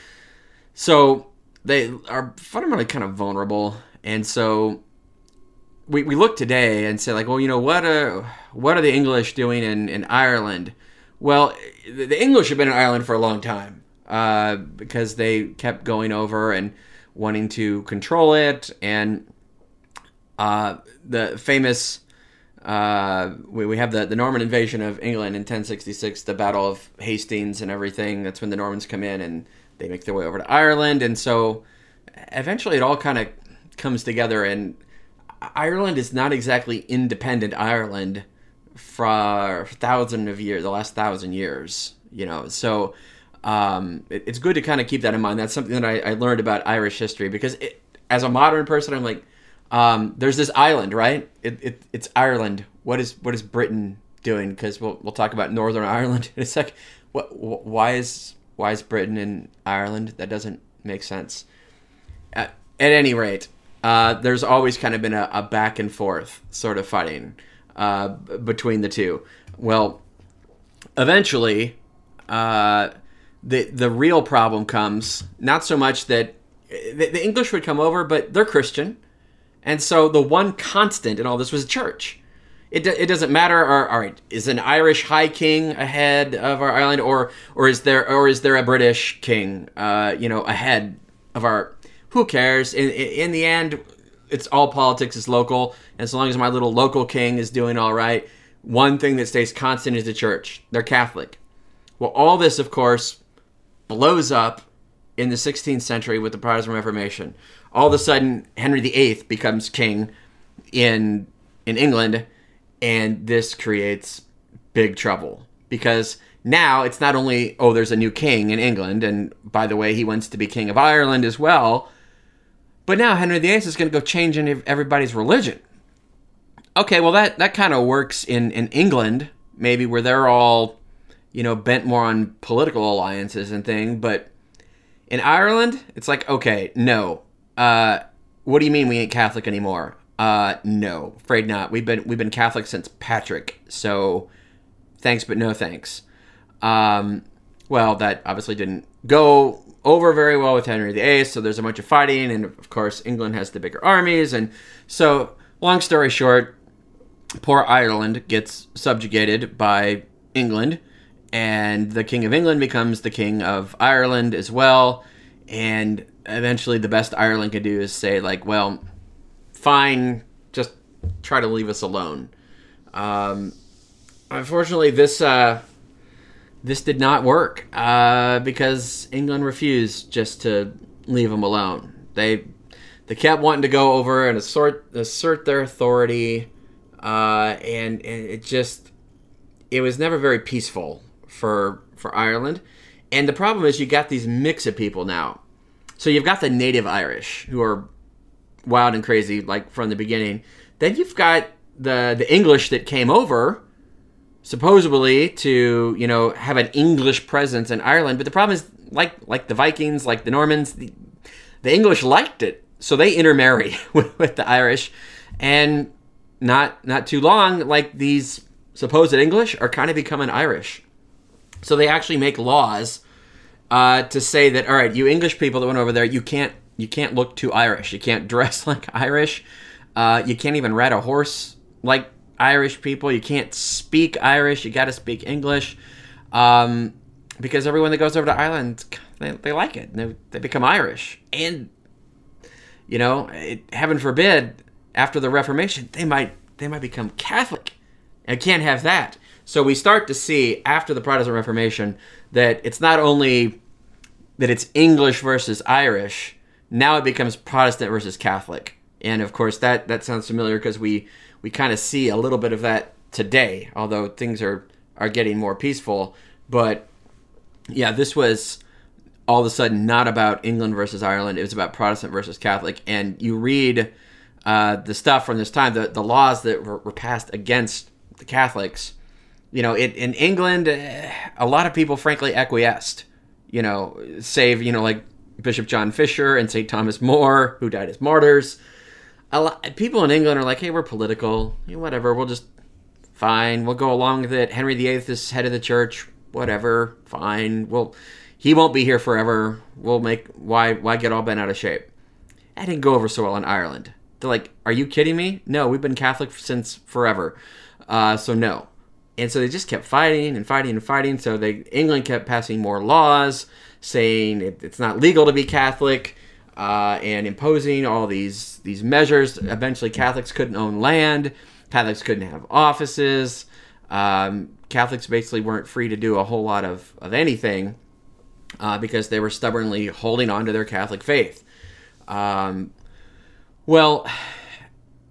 so they are fundamentally kind of vulnerable. And so we, we look today and say like, well, you know, what are what are the English doing in, in Ireland? Well, the English have been in Ireland for a long time uh, because they kept going over and wanting to control it. And uh, the famous uh, we, we have the, the Norman invasion of England in 1066, the Battle of Hastings and everything. That's when the Normans come in and they make their way over to Ireland. And so eventually it all kind of comes together. And Ireland is not exactly independent Ireland for thousand of years, the last thousand years, you know. So um, it, it's good to kind of keep that in mind. That's something that I, I learned about Irish history because it, as a modern person, I'm like, um, there's this island, right? It, it, it's Ireland. What is what is Britain doing? Because we'll we'll talk about Northern Ireland in a sec. What wh- why is why is Britain in Ireland? That doesn't make sense. At, at any rate, uh, there's always kind of been a, a, back and forth sort of fighting uh, between the two. Well, eventually, uh, the the real problem comes not so much that the, the English would come over, but they're Christian and so the one constant in all this was church. It, it doesn't matter. All right, is an Irish high king ahead of our island, or or is there or is there a British king, uh, you know, ahead of our? Who cares? In in the end, it's all politics is local. And As long as my little local king is doing all right, one thing that stays constant is the church. They're Catholic. Well, all this, of course, blows up in the 16th century with the Protestant Reformation all of a sudden Henry VIII becomes king in in England, and this creates big trouble because now it's not only oh there's a new king in England, and by the way he wants to be king of Ireland as well, but now Henry VIII is going to go change everybody's religion. Okay, well that that kind of works in in England maybe where they're all you know bent more on political alliances and thing, but in Ireland it's like okay no uh, what do you mean we ain't Catholic anymore? Uh, no, afraid not. We've been we've been Catholic since Patrick. So, thanks but no thanks. Um, well, that obviously didn't go over very well with Henry VIII, so there's a bunch of fighting, and of course, England has the bigger armies. And so, long story short, poor Ireland gets subjugated by England, and the King of England becomes the King of Ireland as well. And eventually, the best Ireland could do is say, like, well, fine, just try to leave us alone. Um, unfortunately, this. Uh, this did not work uh, because England refused just to leave them alone. They they kept wanting to go over and assert assert their authority, uh, and, and it just it was never very peaceful for for Ireland. And the problem is you got these mix of people now. So you've got the native Irish who are wild and crazy like from the beginning. Then you've got the the English that came over supposedly to you know have an English presence in Ireland. But the problem is, like like the Vikings, like the Normans, the, the English liked it, so they intermarry with, with the Irish, and not not too long, like these supposed English are kind of becoming Irish. So they actually make laws uh, to say that all right, you English people that went over there, you can't you can't look too Irish, you can't dress like Irish, uh, you can't even ride a horse like Irish people. You can't speak Irish. You got to speak English. Um, because everyone that goes over to Ireland, they, they like it. They, they become Irish. And, you know, it, heaven forbid, after the Reformation, they might they might become Catholic. And can't have that. So we start to see after the Protestant Reformation that it's not only that it's English versus Irish, now it becomes Protestant versus Catholic. And of course that that sounds familiar because we we kind of see a little bit of that today, although things are are getting more peaceful. But yeah, this was all of a sudden not about England versus Ireland. It was about Protestant versus Catholic. And you read uh, the stuff from this time, the, the laws that were, were passed against the Catholics. You know, it, in England, eh, a lot of people frankly acquiesced. You know, save you know like Bishop John Fisher and St. Thomas More, who died as martyrs a lot, people in England are like, hey, we're political, whatever. We'll just fine. We'll go along with it. Henry VIII is head of the church. Whatever, fine. Well, he won't be here forever. We'll make why why get all bent out of shape. That didn't go over so well in Ireland. They're like, are you kidding me? No, we've been Catholic since forever. Uh, so no. And so they just kept fighting and fighting and fighting. So they England kept passing more laws saying it, it's not legal to be Catholic uh, and imposing all these these measures. Eventually, Catholics couldn't own land. Catholics couldn't have offices. Um, Catholics basically weren't free to do a whole lot of, of anything uh, because they were stubbornly holding on to their Catholic faith. Um, well,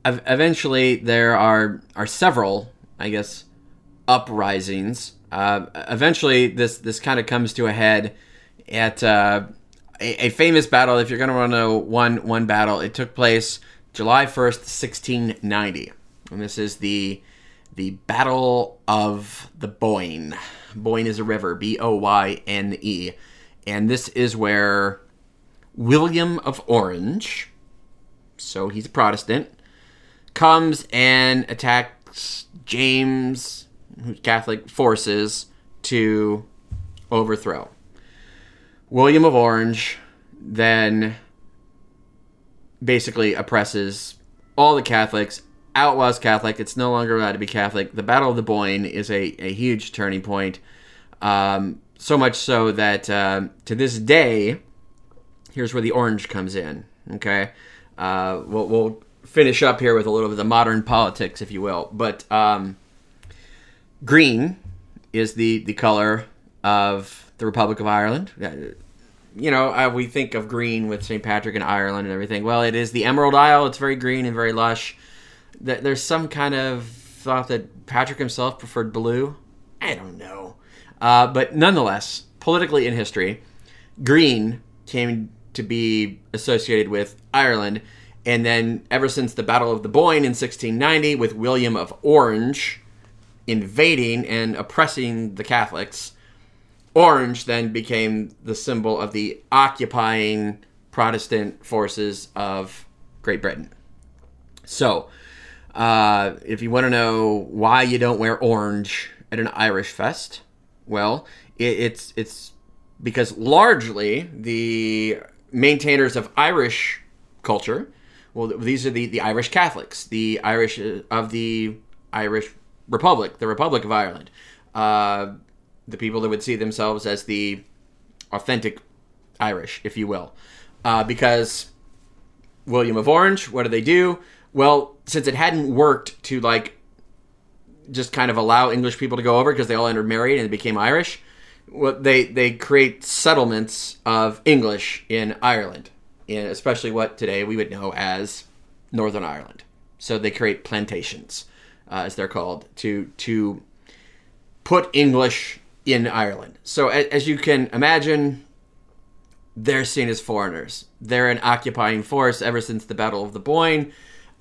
eventually there are are several, I guess, uprisings. Uh, eventually, this this kind of comes to a head at uh, a, a famous battle. If you're going to to know one one battle, it took place July 1st, 1690, and this is the the Battle of the Boyne. Boyne is a river, B O Y N E, and this is where William of Orange, so he's a Protestant, comes and attacks James, Catholic forces to overthrow. William of Orange then basically oppresses all the Catholics, outlaws Catholic. It's no longer allowed to be Catholic. The Battle of the Boyne is a, a huge turning point. Um, so much so that uh, to this day, here's where the orange comes in. Okay, uh, we'll, we'll, finish up here with a little bit of the modern politics, if you will. But um, green is the the color of the Republic of Ireland you know, uh, we think of green with St. Patrick and Ireland and everything. Well, it is the Emerald Isle. It's very green and very lush. There's some kind of thought that Patrick himself preferred blue. I don't know. Uh, but nonetheless, politically in history, green came to be associated with Ireland. And then, ever since the Battle of the Boyne in 1690, with William of Orange invading and oppressing the Catholics, Orange then became the symbol of the occupying Protestant forces of Great Britain. So, uh, if you want to know why you don't wear orange at an Irish fest, well, it, it's it's because largely the maintainers of Irish culture, well, these are the, the Irish Catholics, the Irish uh, of the Irish Republic, the Republic of Ireland, uh, the people that would see themselves as the authentic Irish, if you will, uh, because William of Orange, what do they do? Well, since it hadn't worked to like just kind of allow English people to go over because they all intermarried and became Irish, well, they they create settlements of English in Ireland, in especially what today we would know as Northern Ireland. So they create plantations, uh, as they're called, to to put English in Ireland. So as you can imagine, they're seen as foreigners. They're an occupying force ever since the Battle of the Boyne,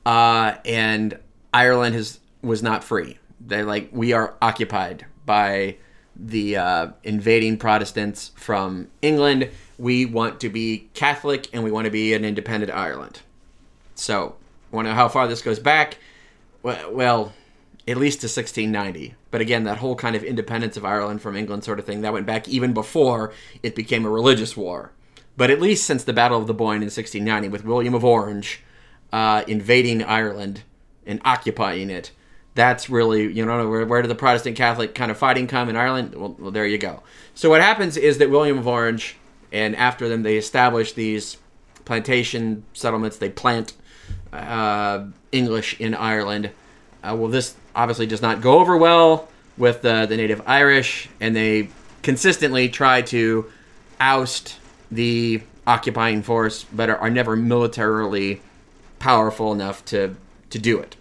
uh, and Ireland has was not free. They're like we are occupied by the uh, invading Protestants from England. We want to be Catholic and we want to be an independent Ireland. So, want to know how far this goes back? Well, at least to 1690. But again, that whole kind of independence of Ireland from England sort of thing, that went back even before it became a religious war. But at least since the Battle of the Boyne in 1690, with William of Orange uh, invading Ireland and occupying it, that's really, you know, where, where did the Protestant Catholic kind of fighting come in Ireland? Well, well, there you go. So what happens is that William of Orange, and after them, they establish these plantation settlements. They plant uh, English in Ireland. Uh, well, this obviously does not go over well with the, the native Irish, and they consistently try to oust the occupying force, but are, are never militarily powerful enough to, to do it.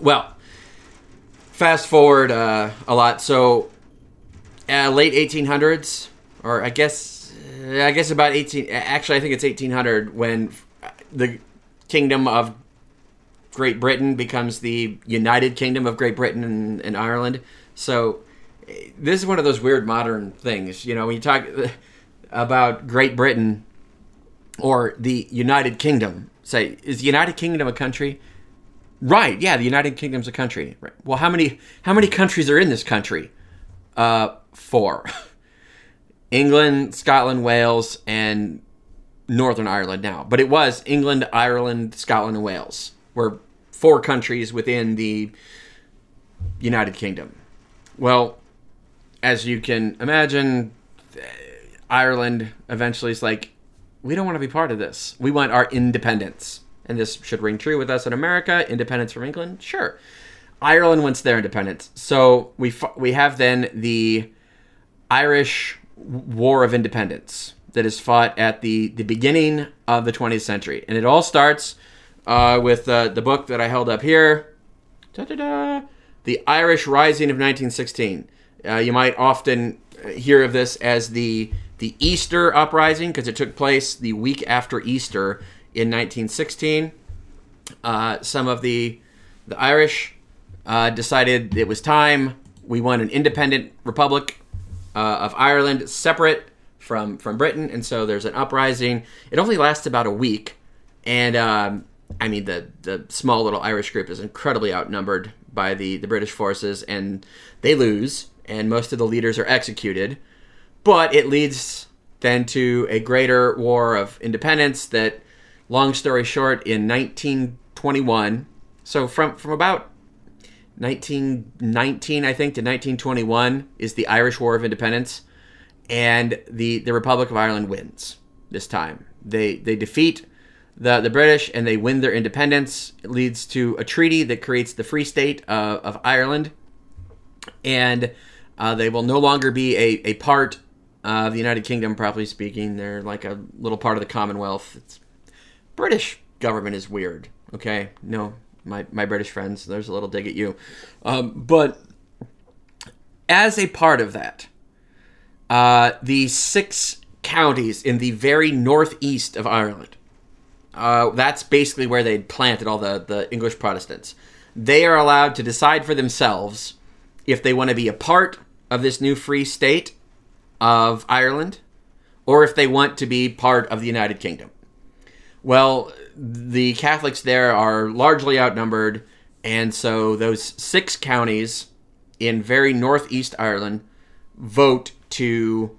Well, fast forward uh, a lot. So, uh, late 1800s, or I guess, uh, I guess about 18. Actually, I think it's 1800 when the Kingdom of Great Britain becomes the United Kingdom of Great Britain and, and Ireland. So, this is one of those weird modern things. You know, when you talk about Great Britain or the United Kingdom, say, is the United Kingdom a country? Right. Yeah, the United Kingdom's a country. Right. Well, how many how many countries are in this country? Uh, four. England, Scotland, Wales, and Northern Ireland now. But it was England, Ireland, Scotland, and Wales were four countries within the United Kingdom. Well, as you can imagine, Ireland eventually is like, we don't want to be part of this. We want our independence and this should ring true with us in America, independence from England, sure. Ireland wants their independence. So we we have then the Irish War of Independence that is fought at the, the beginning of the 20th century. And it all starts uh, with uh, the book that I held up here Da-da-da. The Irish Rising of 1916. Uh, you might often hear of this as the, the Easter Uprising because it took place the week after Easter in 1916. Uh, some of the the Irish uh, decided it was time. We want an independent republic uh, of Ireland, separate from from Britain, and so there's an uprising. It only lasts about a week, and um, I mean the the small little Irish group is incredibly outnumbered by the the British forces, and they lose, and most of the leaders are executed. But it leads then to a greater war of independence that long story short, in 1921, so from from about 1919, I think, to 1921 is the Irish War of Independence, and the the Republic of Ireland wins this time. They they defeat the the British and they win their independence. It leads to a treaty that creates the Free State uh, of Ireland, and uh, they will no longer be a, a part of the United Kingdom, properly speaking. They're like a little part of the Commonwealth. It's British government is weird. Okay, no, my my British friends, there's a little dig at you, um, but as a part of that, uh, the six counties in the very northeast of Ireland. Uh, that's basically where they planted all the, the English Protestants. They are allowed to decide for themselves if they want to be a part of this new free state of Ireland or if they want to be part of the United Kingdom. Well, the Catholics there are largely outnumbered, and so those six counties in very northeast Ireland vote to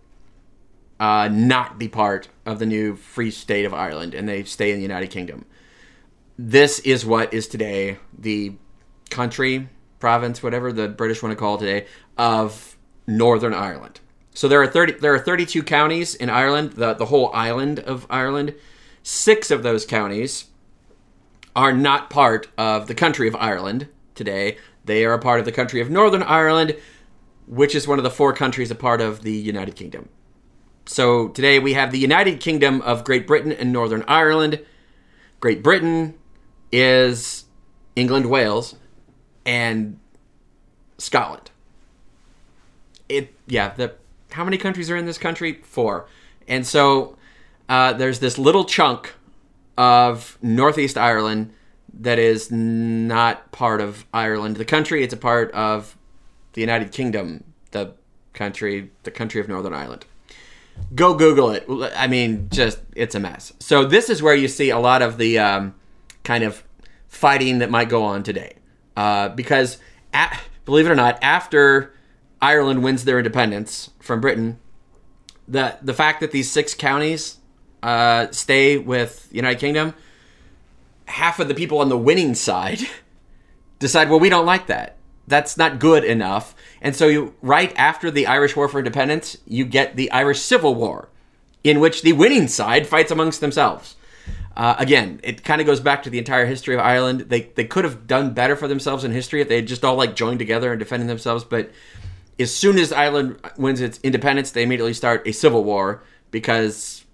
uh, not be part of the new Free State of Ireland, and they stay in the United Kingdom. This is what is today the country, province, whatever the British want to call it today, of Northern Ireland. So there are thirty. There are thirty-two counties in Ireland, the the whole island of Ireland. Six of those counties are not part of the country of Ireland today. They are a part of the country of Northern Ireland, which is one of the four countries a part of the United Kingdom. So today we have the United Kingdom of Great Britain and Northern Ireland. Great Britain is England, Wales, and Scotland. It yeah, the how many countries are in this country? Four. And so uh, there's this little chunk of Northeast Ireland that is not part of Ireland, the country. It's a part of the United Kingdom, the country, the country of Northern Ireland. Go Google it. I mean, just it's a mess. So this is where you see a lot of the um, kind of fighting that might go on today, uh, because at, believe it or not, after Ireland wins their independence from Britain, the the fact that these six counties uh, stay with United Kingdom, half of the people on the winning side decide, well, we don't like that. That's not good enough. And so, you, right after the Irish War for Independence, you get the Irish Civil War, in which the winning side fights amongst themselves. Uh, again, it kind of goes back to the entire history of Ireland. They they could have done better for themselves in history if they had just all like joined together and defended themselves. But as soon as Ireland wins its independence, they immediately start a civil war because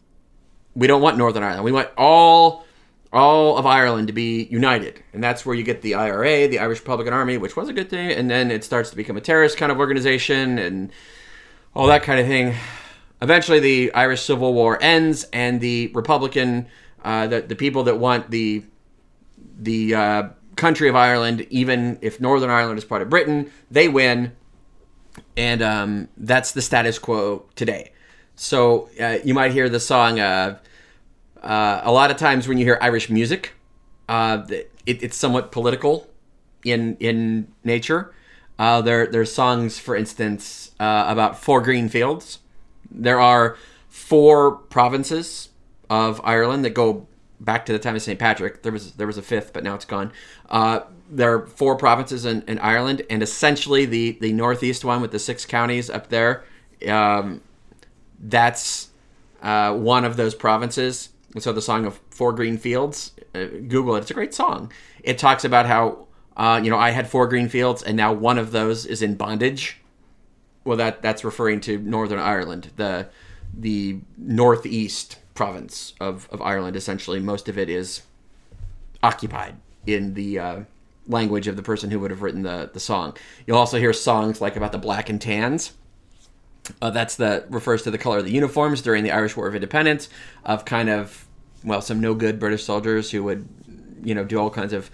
we don't want Northern Ireland. We want all all of Ireland to be united, and that's where you get the IRA, the Irish Republican Army, which was a good thing, and then it starts to become a terrorist kind of organization and all that kind of thing. Eventually, the Irish Civil War ends, and the Republican, uh, the the people that want the the uh, country of Ireland, even if Northern Ireland is part of Britain, they win, and um, that's the status quo today. So uh, you might hear the song. Uh, uh, a lot of times when you hear Irish music, uh, it, it's somewhat political in in nature. Uh, there there's songs, for instance, uh, about four green fields. There are four provinces of Ireland that go back to the time of St. Patrick. There was there was a fifth, but now it's gone. Uh, there are four provinces in, in, Ireland, and essentially the the northeast one with the six counties up there. Um, that's uh, one of those provinces. And so the song of Four Green Fields, uh, Google it. It's a great song. It talks about how uh, you know I had four green fields, and now one of those is in bondage. Well, that that's referring to Northern Ireland, the the northeast province of, of Ireland. Essentially, most of it is occupied in the uh, language of the person who would have written the, the song. You'll also hear songs like about the black and tans. Uh, that's the refers to the color of the uniforms during the Irish War of Independence of kind of well some no good British soldiers who would you know do all kinds of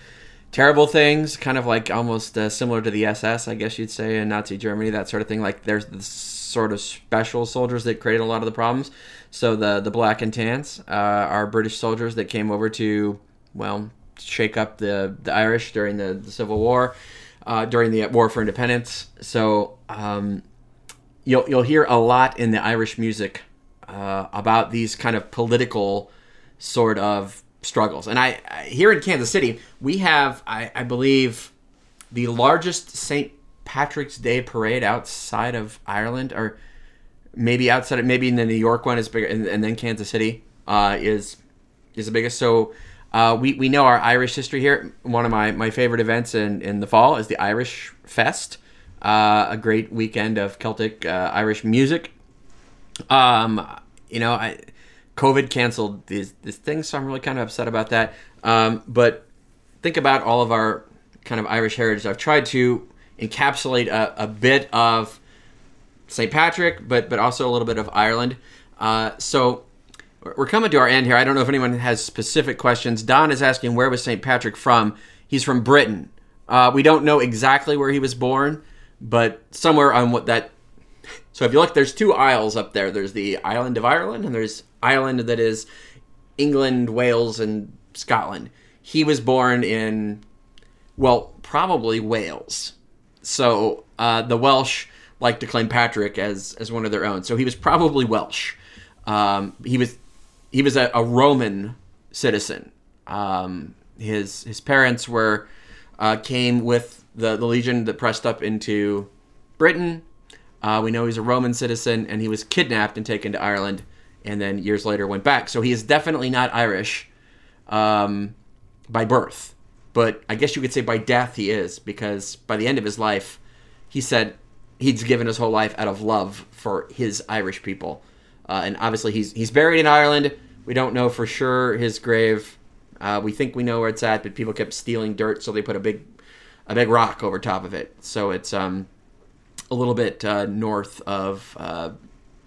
terrible things, kind of like almost uh, similar to the SS, I guess you'd say in Nazi Germany, that sort of thing. Like there's the sort of special soldiers that created a lot of the problems. So the the black and tans uh, are British soldiers that came over to well shake up the the Irish during the, the Civil War, uh, during the War for Independence. So um, you'll you'll hear a lot in the Irish music uh, about these kind of political sort of struggles. And I, I here in Kansas City, we have I, I believe the largest St. Patrick's Day parade outside of Ireland, or maybe outside of maybe in the New York one is bigger, and, and then Kansas City uh, is is the biggest. So uh, we we know our Irish history here. One of my, my favorite events in, in the fall is the Irish Fest, uh, a great weekend of Celtic uh, Irish music. Um, you know, I COVID canceled these these things, so I'm really kind of upset about that. Um, but think about all of our kind of Irish heritage. I've tried to encapsulate a, a bit of St. Patrick, but but also a little bit of Ireland. Uh, so we're coming to our end here. I don't know if anyone has specific questions. Don is asking where was St. Patrick from. He's from Britain. Uh, we don't know exactly where he was born, but somewhere on what that. So if you look, there's two isles up there. There's the island of Ireland, and there's Ireland that is England, Wales, and Scotland. He was born in, well, probably Wales. So uh, the Welsh like to claim Patrick as as one of their own. So he was probably Welsh. Um, he was he was a, a Roman citizen. Um, his his parents were uh, came with the, the legion that pressed up into Britain. Uh, we know he's a Roman citizen, and he was kidnapped and taken to Ireland, and then years later went back. So he is definitely not Irish um, by birth, but I guess you could say by death he is, because by the end of his life, he said he's given his whole life out of love for his Irish people, uh, and obviously he's he's buried in Ireland. We don't know for sure his grave. Uh, we think we know where it's at, but people kept stealing dirt, so they put a big a big rock over top of it. So it's um, a little bit uh, north of uh,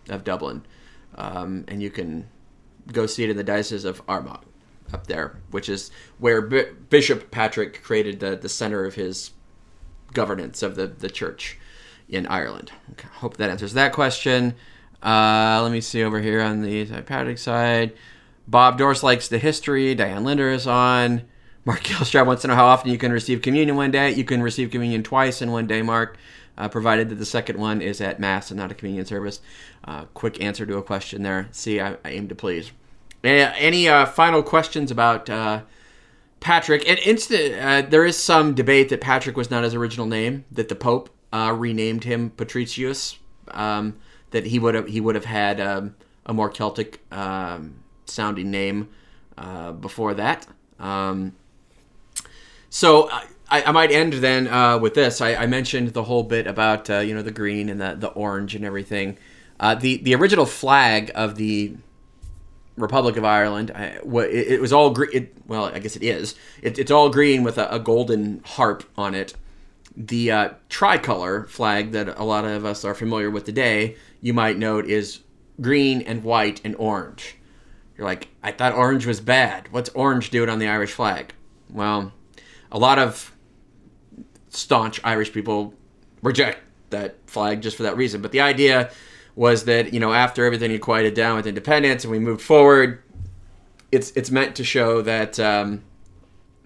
of Dublin, um, and you can go see it in the diocese of Armagh up there, which is where B- Bishop Patrick created the the center of his governance of the the church in Ireland. Okay, hope that answers that question. Uh, let me see over here on the Patrick side. Bob Dorse likes the history. Diane Linder is on. Mark Gilstrap wants to know how often you can receive communion one day. You can receive communion twice in one day, Mark, uh, provided that the second one is at Mass and not a communion service. Uh, quick answer to a question there. See, I, I aim to please. Any uh, final questions about uh, Patrick? And uh, there is some debate that Patrick was not his original name, that the Pope uh, renamed him Patricius, um, that he would have he would have had um, a more Celtic um, sounding name before that. Um, so I, I, might end then uh, with this. I, I, mentioned the whole bit about uh, you know the green and the, the orange and everything. Uh, the the original flag of the Republic of Ireland, I, it, it, was all green. well, I guess it is. It, it's all green with a, a, golden harp on it. The uh, tricolor flag that a lot of us are familiar with today, you might note, is green and white and orange. You're like, I thought orange was bad. What's orange doing on the Irish flag? Well, a lot of staunch Irish people reject that flag just for that reason. But the idea was that you know after everything had quieted down with independence and we moved forward, it's it's meant to show that um,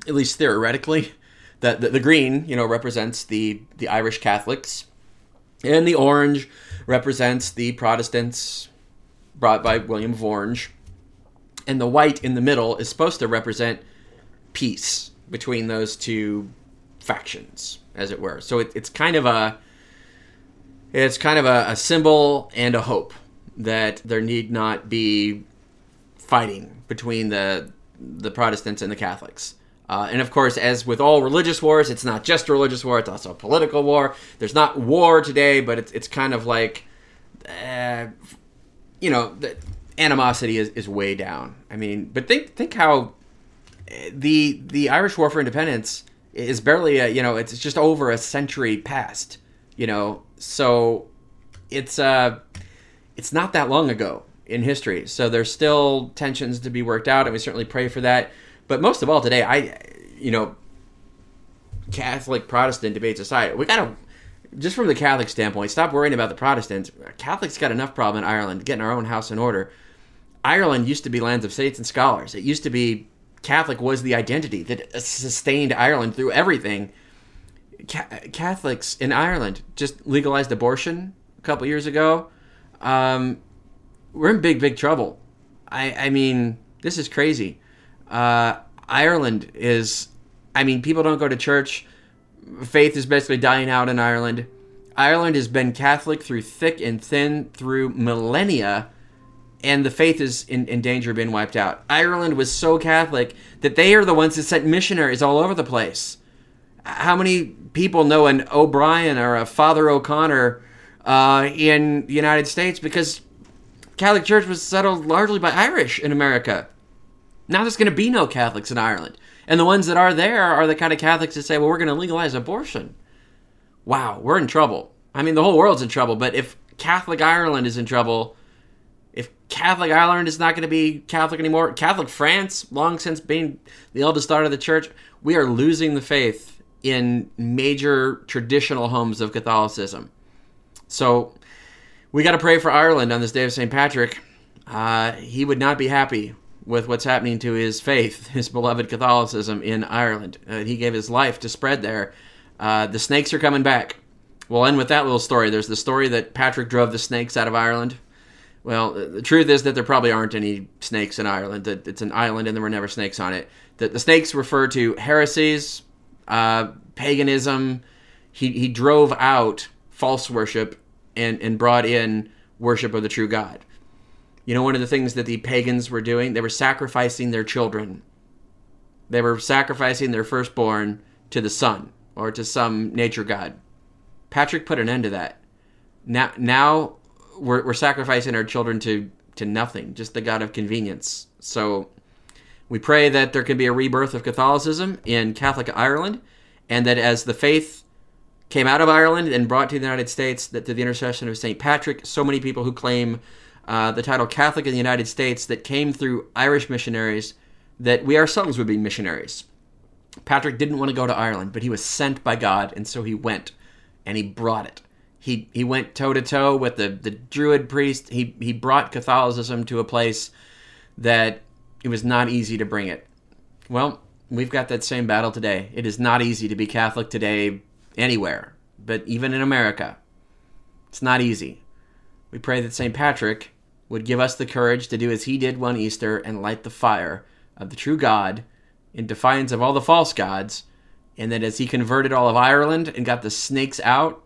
at least theoretically that the, the green you know represents the the Irish Catholics and the orange represents the Protestants brought by William of Orange and the white in the middle is supposed to represent peace between those two factions, as it were. So it, it's kind of a it's kind of a, a symbol and a hope that there need not be fighting between the the Protestants and the Catholics. Uh, and of course, as with all religious wars, it's not just a religious war; it's also a political war. There's not war today, but it's it's kind of like, uh, you know, the animosity is, is way down. I mean, but think think how the the Irish War for Independence is barely a, you know it's just over a century past you know? So it's uh it's not that long ago in history. So there's still tensions to be worked out and we certainly pray for that. But most of all today I you know Catholic Protestant debates aside we gotta just from the Catholic standpoint stop worrying about the Protestants. Catholics got enough problem in Ireland getting our own house in order. Ireland used to be lands of saints and scholars. It used to be Catholic was the identity that sustained Ireland through everything. Ca- Catholics in Ireland just legalized abortion a couple years ago. Um, we're in big, big trouble. I, I mean, this is crazy. Uh, Ireland is, I mean, people don't go to church. Faith is basically dying out in Ireland. Ireland has been Catholic through thick and thin through millennia and the faith is in, in danger of being wiped out. Ireland was so Catholic that they are the ones that sent missionaries all over the place. How many people know an O'Brien or a Father O'Connor uh, in the United States? Because Catholic Church was settled largely by Irish in America. Now there's going to be no Catholics in Ireland. And the ones that are there are the kind of Catholics that say, well, we're going to legalize abortion. Wow, we're in trouble. I mean, the whole world's in trouble, but if Catholic Ireland is in trouble, if Catholic Ireland is not going to be Catholic anymore, Catholic France, long since being the eldest daughter of the church, we are losing the faith in major traditional homes of Catholicism. So we got to pray for Ireland on this day of St. Patrick. Uh, he would not be happy with what's happening to his faith, his beloved Catholicism in Ireland. Uh, he gave his life to spread there. Uh, the snakes are coming back. We'll end with that little story. There's the story that Patrick drove the snakes out of Ireland Well, the truth is that there probably aren't any snakes in Ireland. It's an island and there were never snakes on it. That the snakes refer to heresies, uh, paganism. He he drove out false worship and and brought in worship of the true God. You know, one of the things that the pagans were doing, they were sacrificing their children. They were sacrificing their firstborn to the sun or to some nature god. Patrick put an end to that. Now, now we're, we're sacrificing our children to, to nothing, just the God of convenience. So we pray that there can be a rebirth of Catholicism in Catholic Ireland, and that as the faith came out of Ireland and brought to the United States, that through the intercession of St. Patrick, so many people who claim uh, the title Catholic in the United States that came through Irish missionaries, that we ourselves would be missionaries. Patrick didn't want to go to Ireland, but he was sent by God, and so he went, and he brought it. He he went toe to toe with the the Druid priest. He he brought Catholicism to a place that it was not easy to bring it. Well, we've got that same battle today. It is not easy to be Catholic today anywhere, but even in America, it's not easy. We pray that St. Patrick would give us the courage to do as he did one Easter and light the fire of the true God in defiance of all the false gods, and that as he converted all of Ireland and got the snakes out,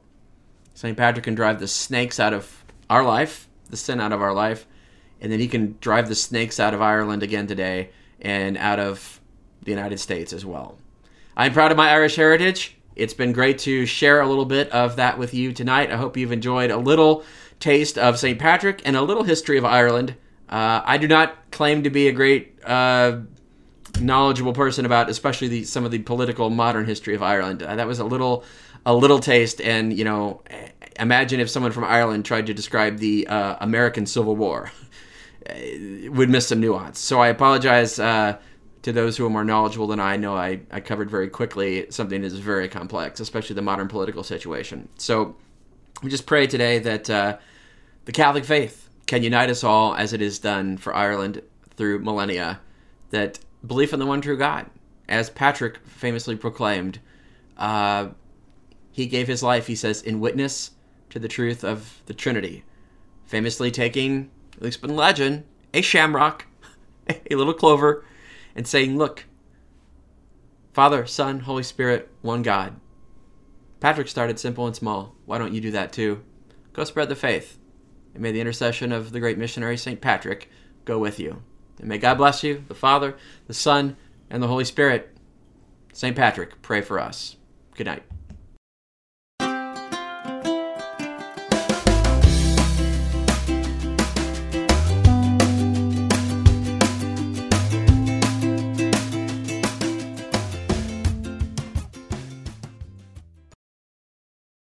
St. Patrick can drive the snakes out of our life, the sin out of our life, and then he can drive the snakes out of Ireland again today and out of the United States as well. I'm proud of my Irish heritage. It's been great to share a little bit of that with you tonight. I hope you've enjoyed a little taste of St. Patrick and a little history of Ireland. Uh, I do not claim to be a great uh, knowledgeable person about, especially the, some of the political modern history of Ireland. Uh, that was a little, a little taste, and you know, imagine if someone from Ireland tried to describe the uh, American Civil War, would miss some nuance. So I apologize uh, to those who are more knowledgeable than I. know I, I covered very quickly something that is very complex, especially the modern political situation. So we just pray today that uh, the Catholic faith can unite us all as it has done for Ireland through millennia. That belief in the one true God, as Patrick famously proclaimed, uh, he gave his life, he says, in witness to the truth of the Trinity, famously taking, at least in legend, a shamrock, a little clover, and saying, Look, Father, Son, Holy Spirit, one God. Patrick started simple and small. Why don't you do that too? Go spread the faith. And may the intercession of the great missionary St. Patrick go with you. And may God bless you, the Father, the Son, and the Holy Spirit. St. Patrick, pray for us. Good night.